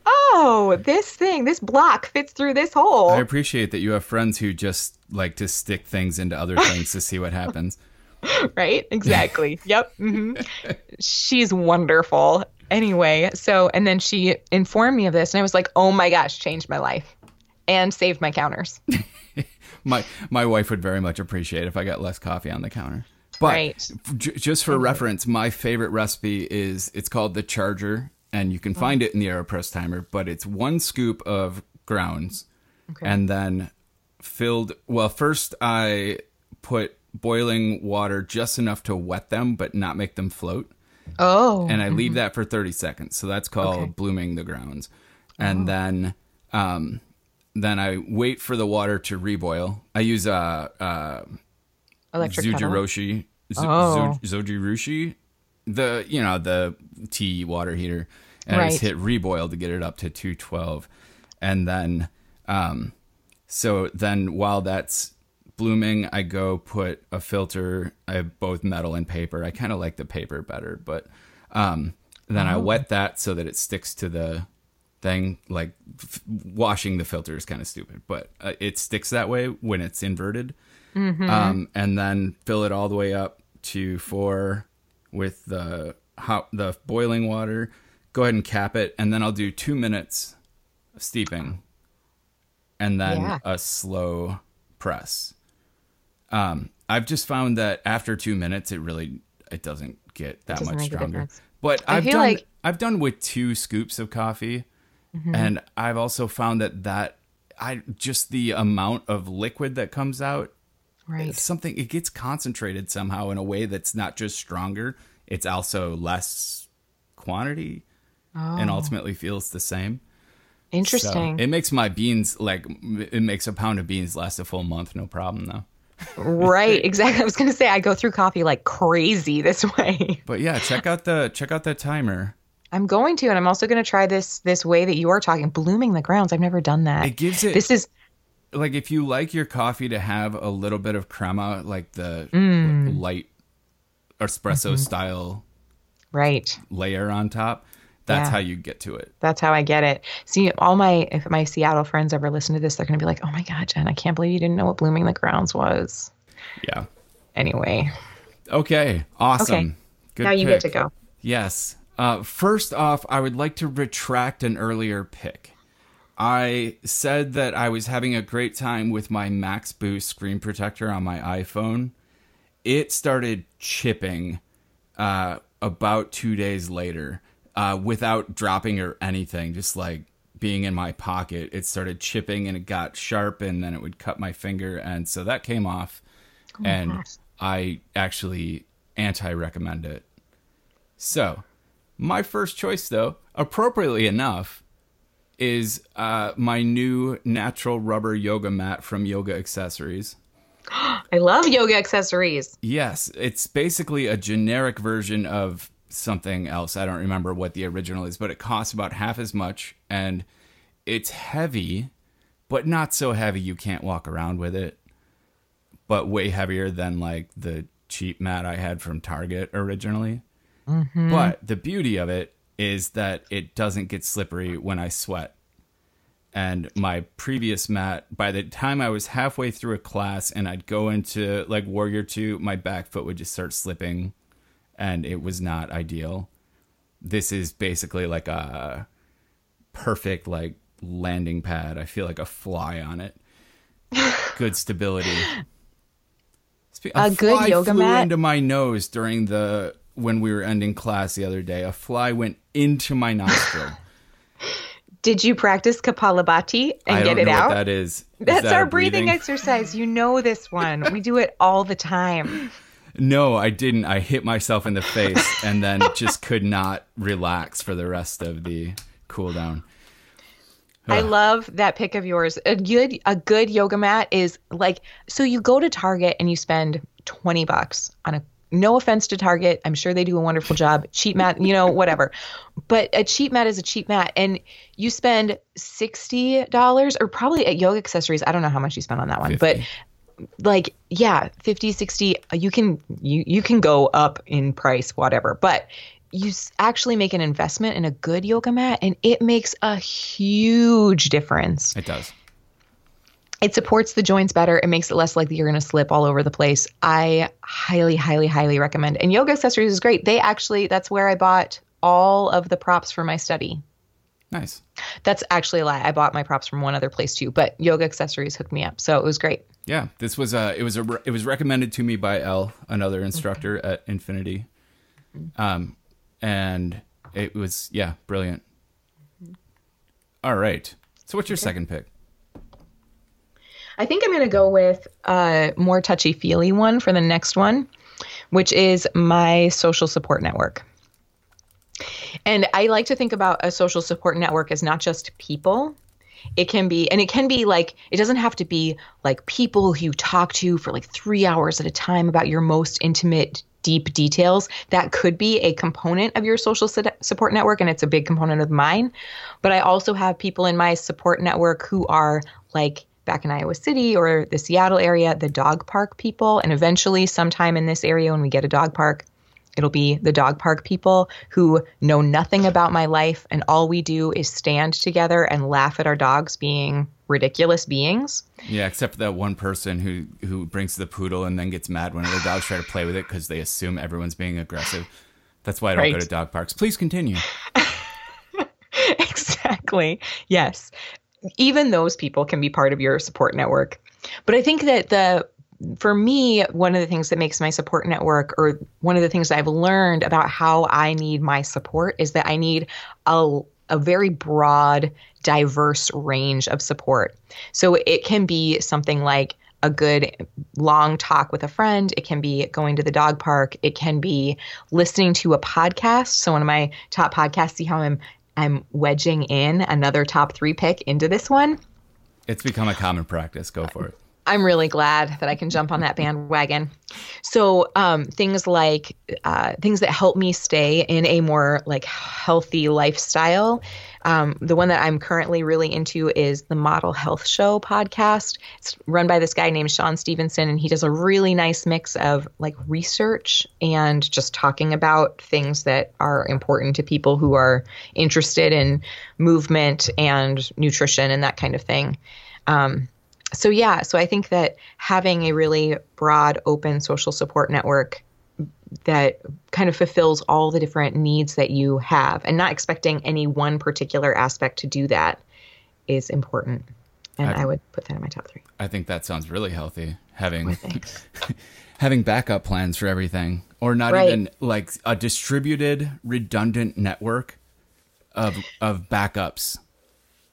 oh, this thing, this block fits through this hole. I appreciate that you have friends who just like to stick things into other things to see what happens. right? Exactly. yep. hmm She's wonderful. Anyway, so and then she informed me of this, and I was like, "Oh my gosh, changed my life and saved my counters." My my wife would very much appreciate if I got less coffee on the counter. But Right. j- just for reference, my favorite recipe is it's called the Charger, and you can find it in the Aeropress timer. But it's one scoop of grounds, and then filled. Well, first I put boiling water just enough to wet them, but not make them float Oh, and I leave that for 30 seconds. So that's called Okay. blooming the grounds. And then um then I wait for the water to reboil. I use a uh, uh electric. Zujiroshi Zu- Oh. Zojirushi the you know the tea water heater and I just hit reboil to get it up to 212 and then um so then while that's blooming I go put a filter I have both metal and paper. I kind of like the paper better but um then I wet that so that it sticks to the thing. Like f- washing the filter is kind of stupid but uh, it sticks that way when it's inverted. Um, and then fill it all the way up to four with the hot the boiling water. Go ahead and cap it and then i'll do two minutes of steeping. And then Yeah. a slow press um, i've just found that after two minutes it really it doesn't get that doesn't much stronger but i've done like- i've done with two scoops of coffee Mm-hmm. and i've also found that that i just the amount of liquid that comes out right. something it gets concentrated somehow in a way that's not just stronger it's also less quantity and ultimately feels the same So Interesting. it makes my beans like it makes a pound of beans last a full month no problem though right. Exactly. I was going to say I go through coffee like crazy this way. but yeah check out the check out that timer I'm going to, and I'm also going to try this this way that you are talking, blooming the grounds. I've never done that. it gives it this is like if you like your coffee to have a little bit of crema like the Mm. light espresso Mm-hmm. style right. layer on top that's Yeah. how you get to it That's how I get it. See, all my if my Seattle friends ever listen to this, they're going to be like, "Oh my god, Jen, I can't believe you didn't know what blooming the grounds was." yeah Anyway, okay awesome Okay. Good now you get to go. Yes. Uh, first off, I would like to retract an earlier pick. I said that I was having a great time with my Max Boost screen protector on my iPhone. It started chipping uh, about two days later uh, without dropping or anything, just like being in my pocket. It started chipping and it got sharp, and then it would cut my finger. And so that came off. and gosh. I actually anti recommend it. So, my first choice, though, appropriately enough, is uh, my new natural rubber yoga mat from Yoga Accessories. I love yoga accessories. Yes, it's basically a generic version of something else. I don't remember what the original is, but it costs about half as much and it's heavy, but not so heavy you can't walk around with it. But way heavier than like the cheap mat I had from Target originally. Mm-hmm. But the beauty of it is that it doesn't get slippery when I sweat. and my previous mat, by the time I was halfway through a class and I'd go into like Warrior 2, my back foot would just start slipping and it was not ideal. This is basically like a perfect like landing pad. I feel like a fly on it. Good stability. A, a good fly yoga flew mat? into my nose during the when we were ending class the other day. A fly went into my nostril. Did you practice Kapalabhati and I get don't it know out? what that is. Is That's that our a breathing exercise. You know this one. We do it all the time. No, I didn't. I hit myself in the face and then just could not relax for the rest of the cool down. I love that pick of yours. A good a good yoga mat is like so you go to Target and you spend 20 bucks on a no offense to Target, I'm sure they do a wonderful job. Cheap mat, you know, whatever. But a cheap mat is a cheap mat and you spend $60 or probably at yoga accessories, I don't know how much you spent on that one, 50. but like yeah 50 60 you can you you can go up in price whatever. But you actually make an investment in a good yoga mat and it makes a huge difference. It does. it supports the joints better. It makes it less likely you're going to slip all over the place. I highly highly highly recommend and yoga accessories is great. They actually that's where i bought all of the props for my study Nice. that's actually a lie i bought my props from one other place too but yoga accessories hooked me up so it was great Yeah, this was uh it was a it was recommended to me by L, another instructor at Infinity. Um and it was yeah, brilliant. All right. So what's your second pick? I think I'm going to go with a more touchy feely one for the next one, which is my social support network. And I like to think about a social support network as not just people. It can be, and it can be like, it doesn't have to be like people who you talk to for like three hours at a time about your most intimate, deep details. That could be a component of your social support network, and it's a big component of mine. But I also have people in my support network who are like back in Iowa City or the Seattle area, the dog park people. And eventually, sometime in this area, when we get a dog park, It'll be the dog park people who know nothing about my life, and all we do is stand together and laugh at our dogs being ridiculous beings. Yeah, except for that one person who who brings the poodle and then gets mad when other dogs try to play with it because they assume everyone's being aggressive. That's why I don't go to dog parks. Please continue. exactly. Yes. Even those people can be part of your support network. But I think that the for me, one of the things that makes my support network, or one of the things I've learned about how I need my support, is that I need a, a very broad, diverse range of support. So it can be something like a good long talk with a friend. It can be going to the dog park. It can be listening to a podcast. So one of my top podcasts, see how I'm I'm wedging in another top three pick into this one. It's become a common practice. Go for it. I'm really glad that I can jump on that bandwagon. So um, things like uh, things that help me stay in a more like healthy lifestyle. Um, the one that I'm currently really into is the Model Health Show podcast. It's run by this guy named Shawn Stevenson, and he does a really nice mix of like research and just talking about things that are important to people who are interested in movement and nutrition and that kind of thing. Um, so yeah so i think that having a really broad open social support network that kind of fulfills all the different needs that you have and not expecting any one particular aspect to do that is important and I- i, would put that in my top three I think that sounds really healthy. Having having backup plans for everything, or not Right. even like a distributed, redundant network of of backups.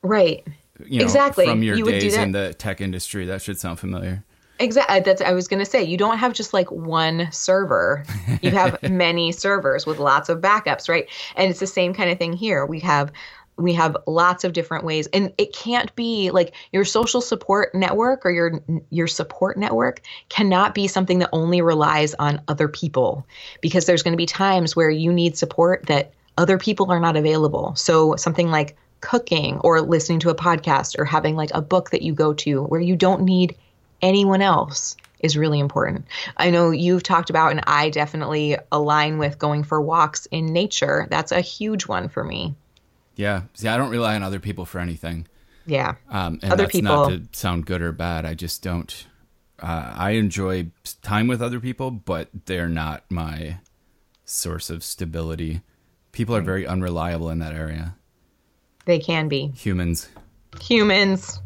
right You know, Exactly. from your You days in the tech industry. That should sound familiar. Exactly. Uh, that's I was going to say you don't have just like one server. You have many servers with lots of backups, right? And it's the same kind of thing here. We have we have lots of different ways and it can't be like your social support network or your your support network cannot be something that only relies on other people because there's going to be times where you need support that other people are not available. So something like cooking or listening to a podcast or having like a book that you go to where you don't need anyone else is really important. I know you've talked about, and I definitely align with going for walks in nature. That's a huge one for me. Yeah. See, I don't rely on other people for anything. Yeah. Um, and Other that's people. not to sound good or bad. I just don't. Uh, I enjoy time with other people, but they're not my source of stability. People are very unreliable in that area. They can be. Humans, Humans.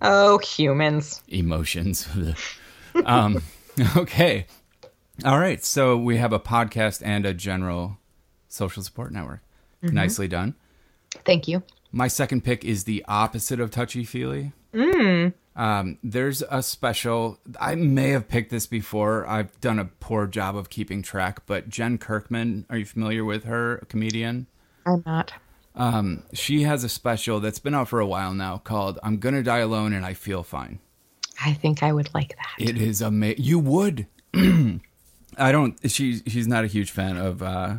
oh, humans. emotions. um, okay. All right. So we have a podcast and a general social support network. Nicely done. Thank you. My second pick is the opposite of touchy feely. Um, there's a special. I may have picked this before. I've done a poor job of keeping track, but Jen Kirkman, are you familiar with her? A comedian. I'm not. Um, she has a special that's been out for a while now called "I'm Gonna Die Alone and I Feel Fine." I think I would like that. It is amazing. You would. I don't. She's she's not a huge fan of uh,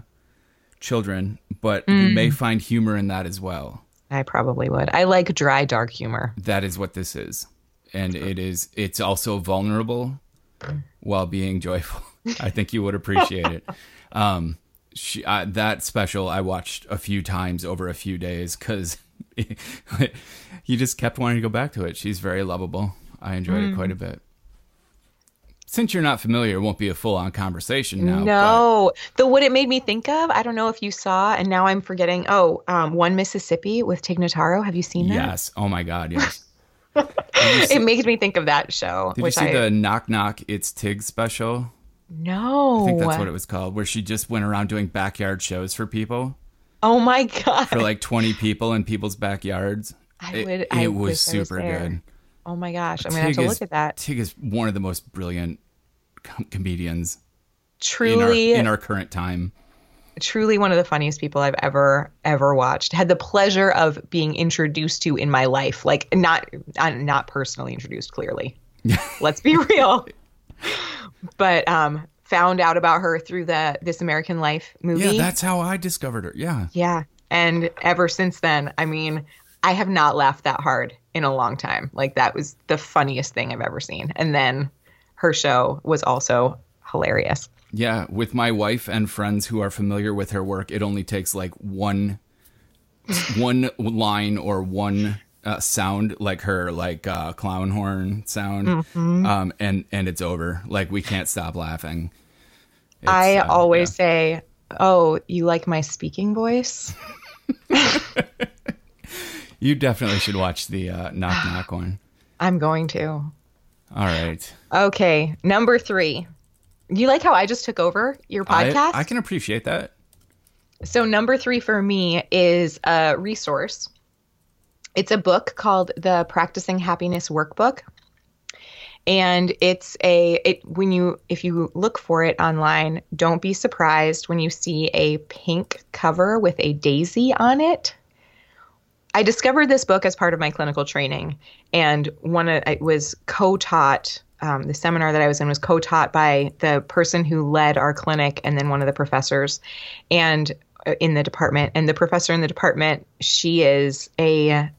children, but you may find humor in that as well. I probably would. I like dry, dark humor. That is what this is, and it is. It's also vulnerable while being joyful. I think you would appreciate it. Um, she, uh, that special I watched a few times over a few days because you just kept wanting to go back to it. She's very lovable. I enjoyed it quite a bit. Since you're not familiar, it won't be a full on conversation now. but- no, the what it made me think of. I don't know if you saw, and now I'm forgetting. Oh, um, one Mississippi with Tig Notaro. Have you seen that? Yes. Oh my God. Yes. It makes me think of that show. Did you see I, the Knock Knock It's Tig special? No. I think that's what it was called, where she just went around doing backyard shows for people, Oh my god. for like 20 people in people's backyards. I would- it I was super good. oh my gosh. I'm gonna have to is, look at that. Tig is one of the most brilliant com- comedians in our, Truly, in our current time. truly one of the funniest people I've ever ever watched. Had the pleasure of being introduced to in my life, like not not personally introduced. Clearly, let's be real. But um, found out about her through the This American Life movie. Yeah, that's how I discovered her. Yeah. Yeah. And ever since then, I mean, I have not laughed that hard in a long time. Like that was the funniest thing I've ever seen. And then her show was also hilarious. Yeah, with my wife and friends who are familiar with her work, it only takes like one one line or one uh, sound, like her like uh, clown horn sound, Mm-hmm. um, and and it's over. Like we can't stop laughing. It's, I uh, always yeah. say, "Oh, you like my speaking voice?" you definitely should watch the uh, knock knock one. I'm going to. All right, Okay, number 3. You like how I just took over your I, podcast? I can appreciate that. So, number three for me is a resource. It's a book called the Practicing Happiness Workbook. And it's a it when you if you look for it online, don't be surprised when you see a pink cover with a daisy on it. I discovered this book as part of my clinical training, and one of it was co-taught. Um, the seminar that I was in was co-taught by the person who led our clinic, and then one of the professors, and uh, in the department. And the professor in the department, she is a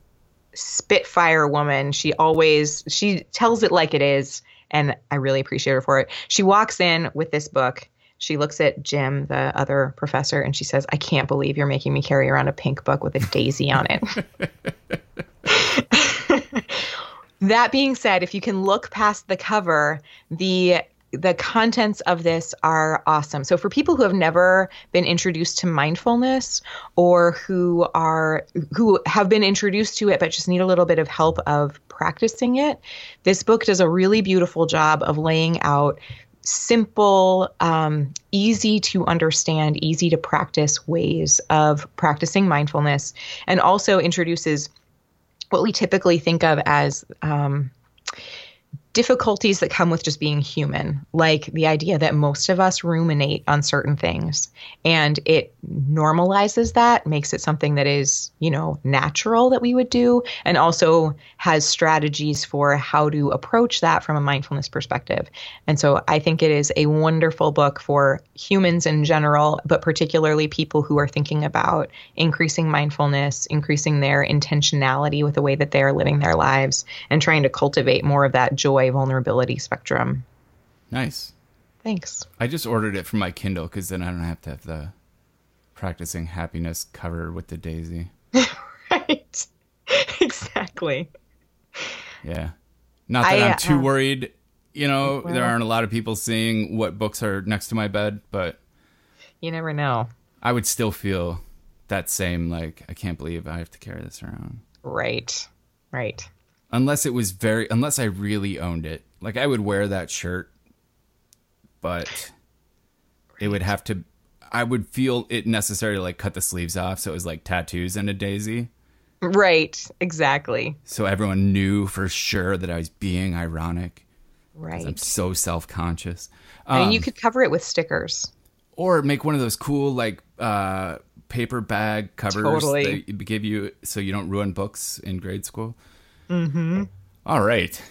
spitfire woman. She always she tells it like it is, and I really appreciate her for it. She walks in with this book. She looks at Jim, the other professor, and she says, "I can't believe you're making me carry around a pink book with a daisy on it." that being said, if you can look past the cover, the the contents of this are awesome. So for people who have never been introduced to mindfulness or who are who have been introduced to it but just need a little bit of help of practicing it, this book does a really beautiful job of laying out simple, um, easy to understand, easy to practice ways of practicing mindfulness, and also introduces what we typically think of as um, difficulties that come with just being human, like the idea that most of us ruminate on certain things. And it normalizes that, makes it something that is, you know, natural that we would do, and also has strategies for how to approach that from a mindfulness perspective. And so I think it is a wonderful book for humans in general, but particularly people who are thinking about increasing mindfulness, increasing their intentionality with the way that they are living their lives, and trying to cultivate more of that joy vulnerability spectrum. Nice. Thanks. I just ordered it from my Kindle because then I don't have to have the practicing happiness cover with the daisy. right. exactly. Yeah. Not that I, am too uh, worried. You know, there aren't a lot of people seeing what books are next to my bed, but You never know. I would still feel that same like I can't believe I have to carry this around. Right. Right. Unless it was very unless I really owned it. Like I would wear that shirt, but it would have to I would feel it necessary to like cut the sleeves off so it was like tattoos and a daisy. Right. Exactly. So everyone knew for sure that I was being ironic. Right. I'm so self-conscious. I mean, Um, you could cover it with stickers. or make one of those cool like uh paper bag covers Totally. they give you so you don't ruin books in grade school mm-hmm all right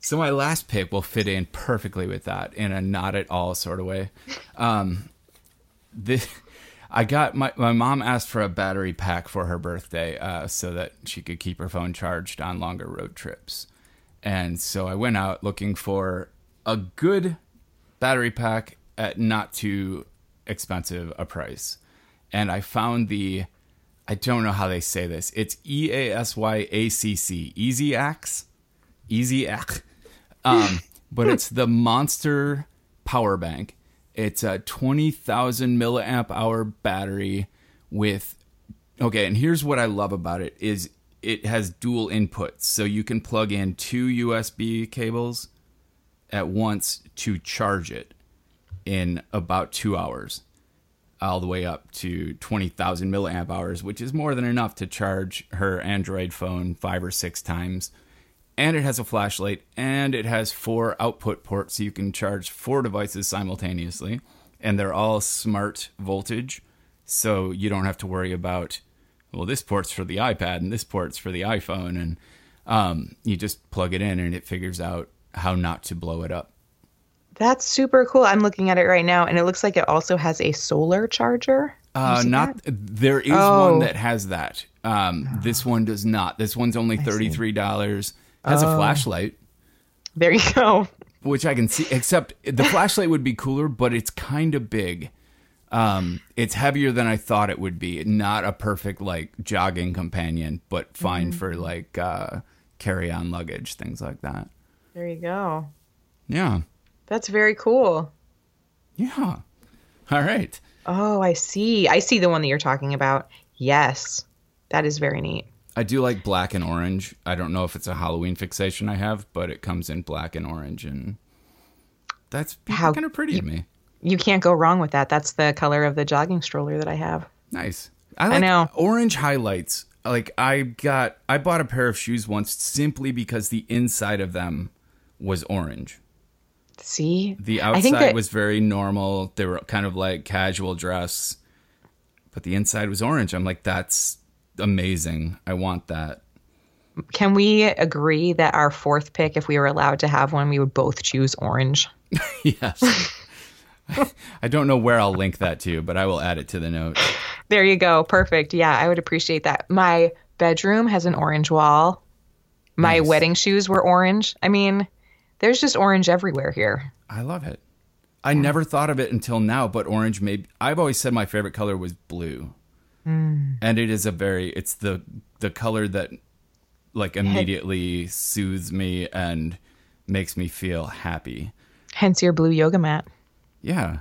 so my last pick will fit in perfectly with that in a not at all sort of way um this I got my my mom asked for a battery pack for her birthday uh, so that she could keep her phone charged on longer road trips. And so I went out looking for a good battery pack at not too expensive a price. And I found the I don't know how they say this. It's E A S Y A C C. Easy Axe. Easy Axe. Um, but it's the Monster Power Bank. It's a 20,000 milliamp hour battery with Okay, and here's what I love about it is it has dual inputs. So you can plug in two USB cables at once to charge it in about 2 hours. All the way up to 20,000 milliamp hours, which is more than enough to charge her Android phone 5 or 6 times. And it has a flashlight and it has four output ports so you can charge four devices simultaneously. And they're all smart voltage so you don't have to worry about well this port's for the ipad and this port's for the iphone and um, you just plug it in and it figures out how not to blow it up That's super cool. I'm looking at it right now, and it looks like it also has a solar charger. uh, not there is Oh. one that has that um, this one does not this one's only $33 has a flashlight There you go. which I can see. Except the flashlight would be cooler, but it's kind of big. Um, it's heavier than I thought it would be. Not a perfect like jogging companion, but fine for like uh, carry-on luggage, things like that. There you go. Yeah, That's very cool. yeah. All right. Oh, I see. I see the one that you're talking about. Yes. That is very neat. I do like black and orange. I don't know if it's a Halloween fixation I have, but it comes in black and orange, and that's How- kind of pretty to me. You can't go wrong with that. That's the color of the jogging stroller that I have. Nice. I like know. orange highlights. Like I got I bought a pair of shoes once simply because the inside of them was orange. See? The I think outside that- was very normal. They were kind of like casual dress, but the inside was orange. I'm like that's amazing. I want that. Can we agree that our fourth pick, if we were allowed to have one, we would both choose orange? yes. I don't know where I'll link that to, but I will add it to the note. There you go. Perfect. Yeah, I would appreciate that. My bedroom has an orange wall. My Nice. wedding shoes were orange. I mean, there's just orange everywhere here. I love it. I never thought of it until now, but orange may I've always said my favorite color was blue. And it is a very it's the the color that like immediately soothes me and makes me feel happy. Hence your blue yoga mat. Yeah.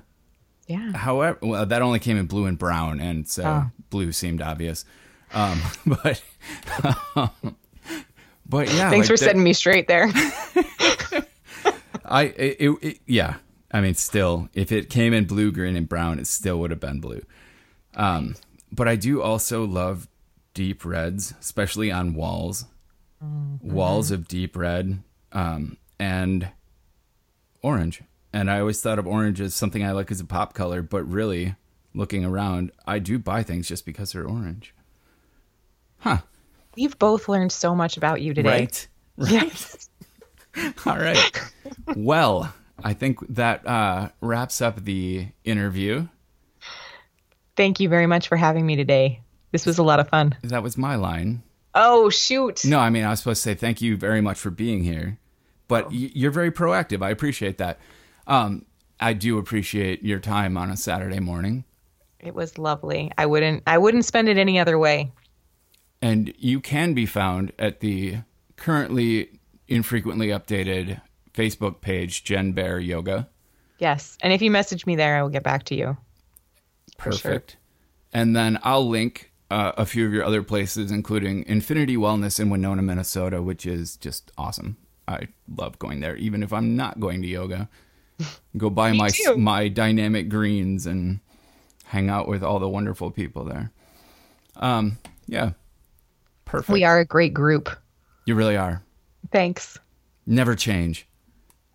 Yeah. However, well, that only came in blue and brown, and so Oh. blue seemed obvious. Um, but, but yeah. Thanks like for setting me straight there. I it, it, it- yeah. I mean, still, if it came in blue, green, and brown, it still would have been blue. Um, but I do also love deep reds, especially on walls. Walls of deep red um, and orange. And I always thought of orange as something I like as a pop color, but really, looking around, I do buy things just because they're orange. Huh? We've both learned so much about you today. Right. Yes. All right. well, I think that uh, wraps up the interview. Thank you very much for having me today. This was a lot of fun. That was my line. Oh, shoot. No, I mean, I was supposed to say thank you very much for being here, but y- you're very proactive. I appreciate that. Um, I do appreciate your time on a Saturday morning. It was lovely. I wouldn't I wouldn't spend it any other way. And you can be found at the currently infrequently updated Facebook page, Jen Bear Yoga. Yes. And if you message me there, I will get back to you. For sure. Perfect. And then I'll link uh, a few of your other places, including Infinity Wellness in Winona, Minnesota, which is just awesome. I love going there, even if I'm not going to yoga. Go buy my too. my dynamic greens and hang out with all the wonderful people there. Um, yeah, perfect. We are a great group. You really are. Thanks. Never change.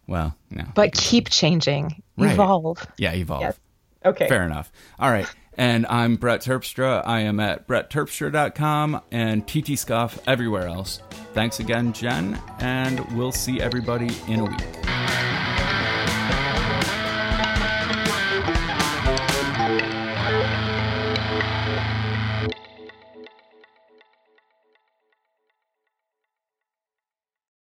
Well, no. But keep changing. Right. Evolve. yeah, evolve. Yes. Okay. Fair enough. All right. And I'm Brett Terpstra. I am at brettterpstra.com and ttscoff everywhere else. Thanks again, Jen, and we'll see everybody in a week.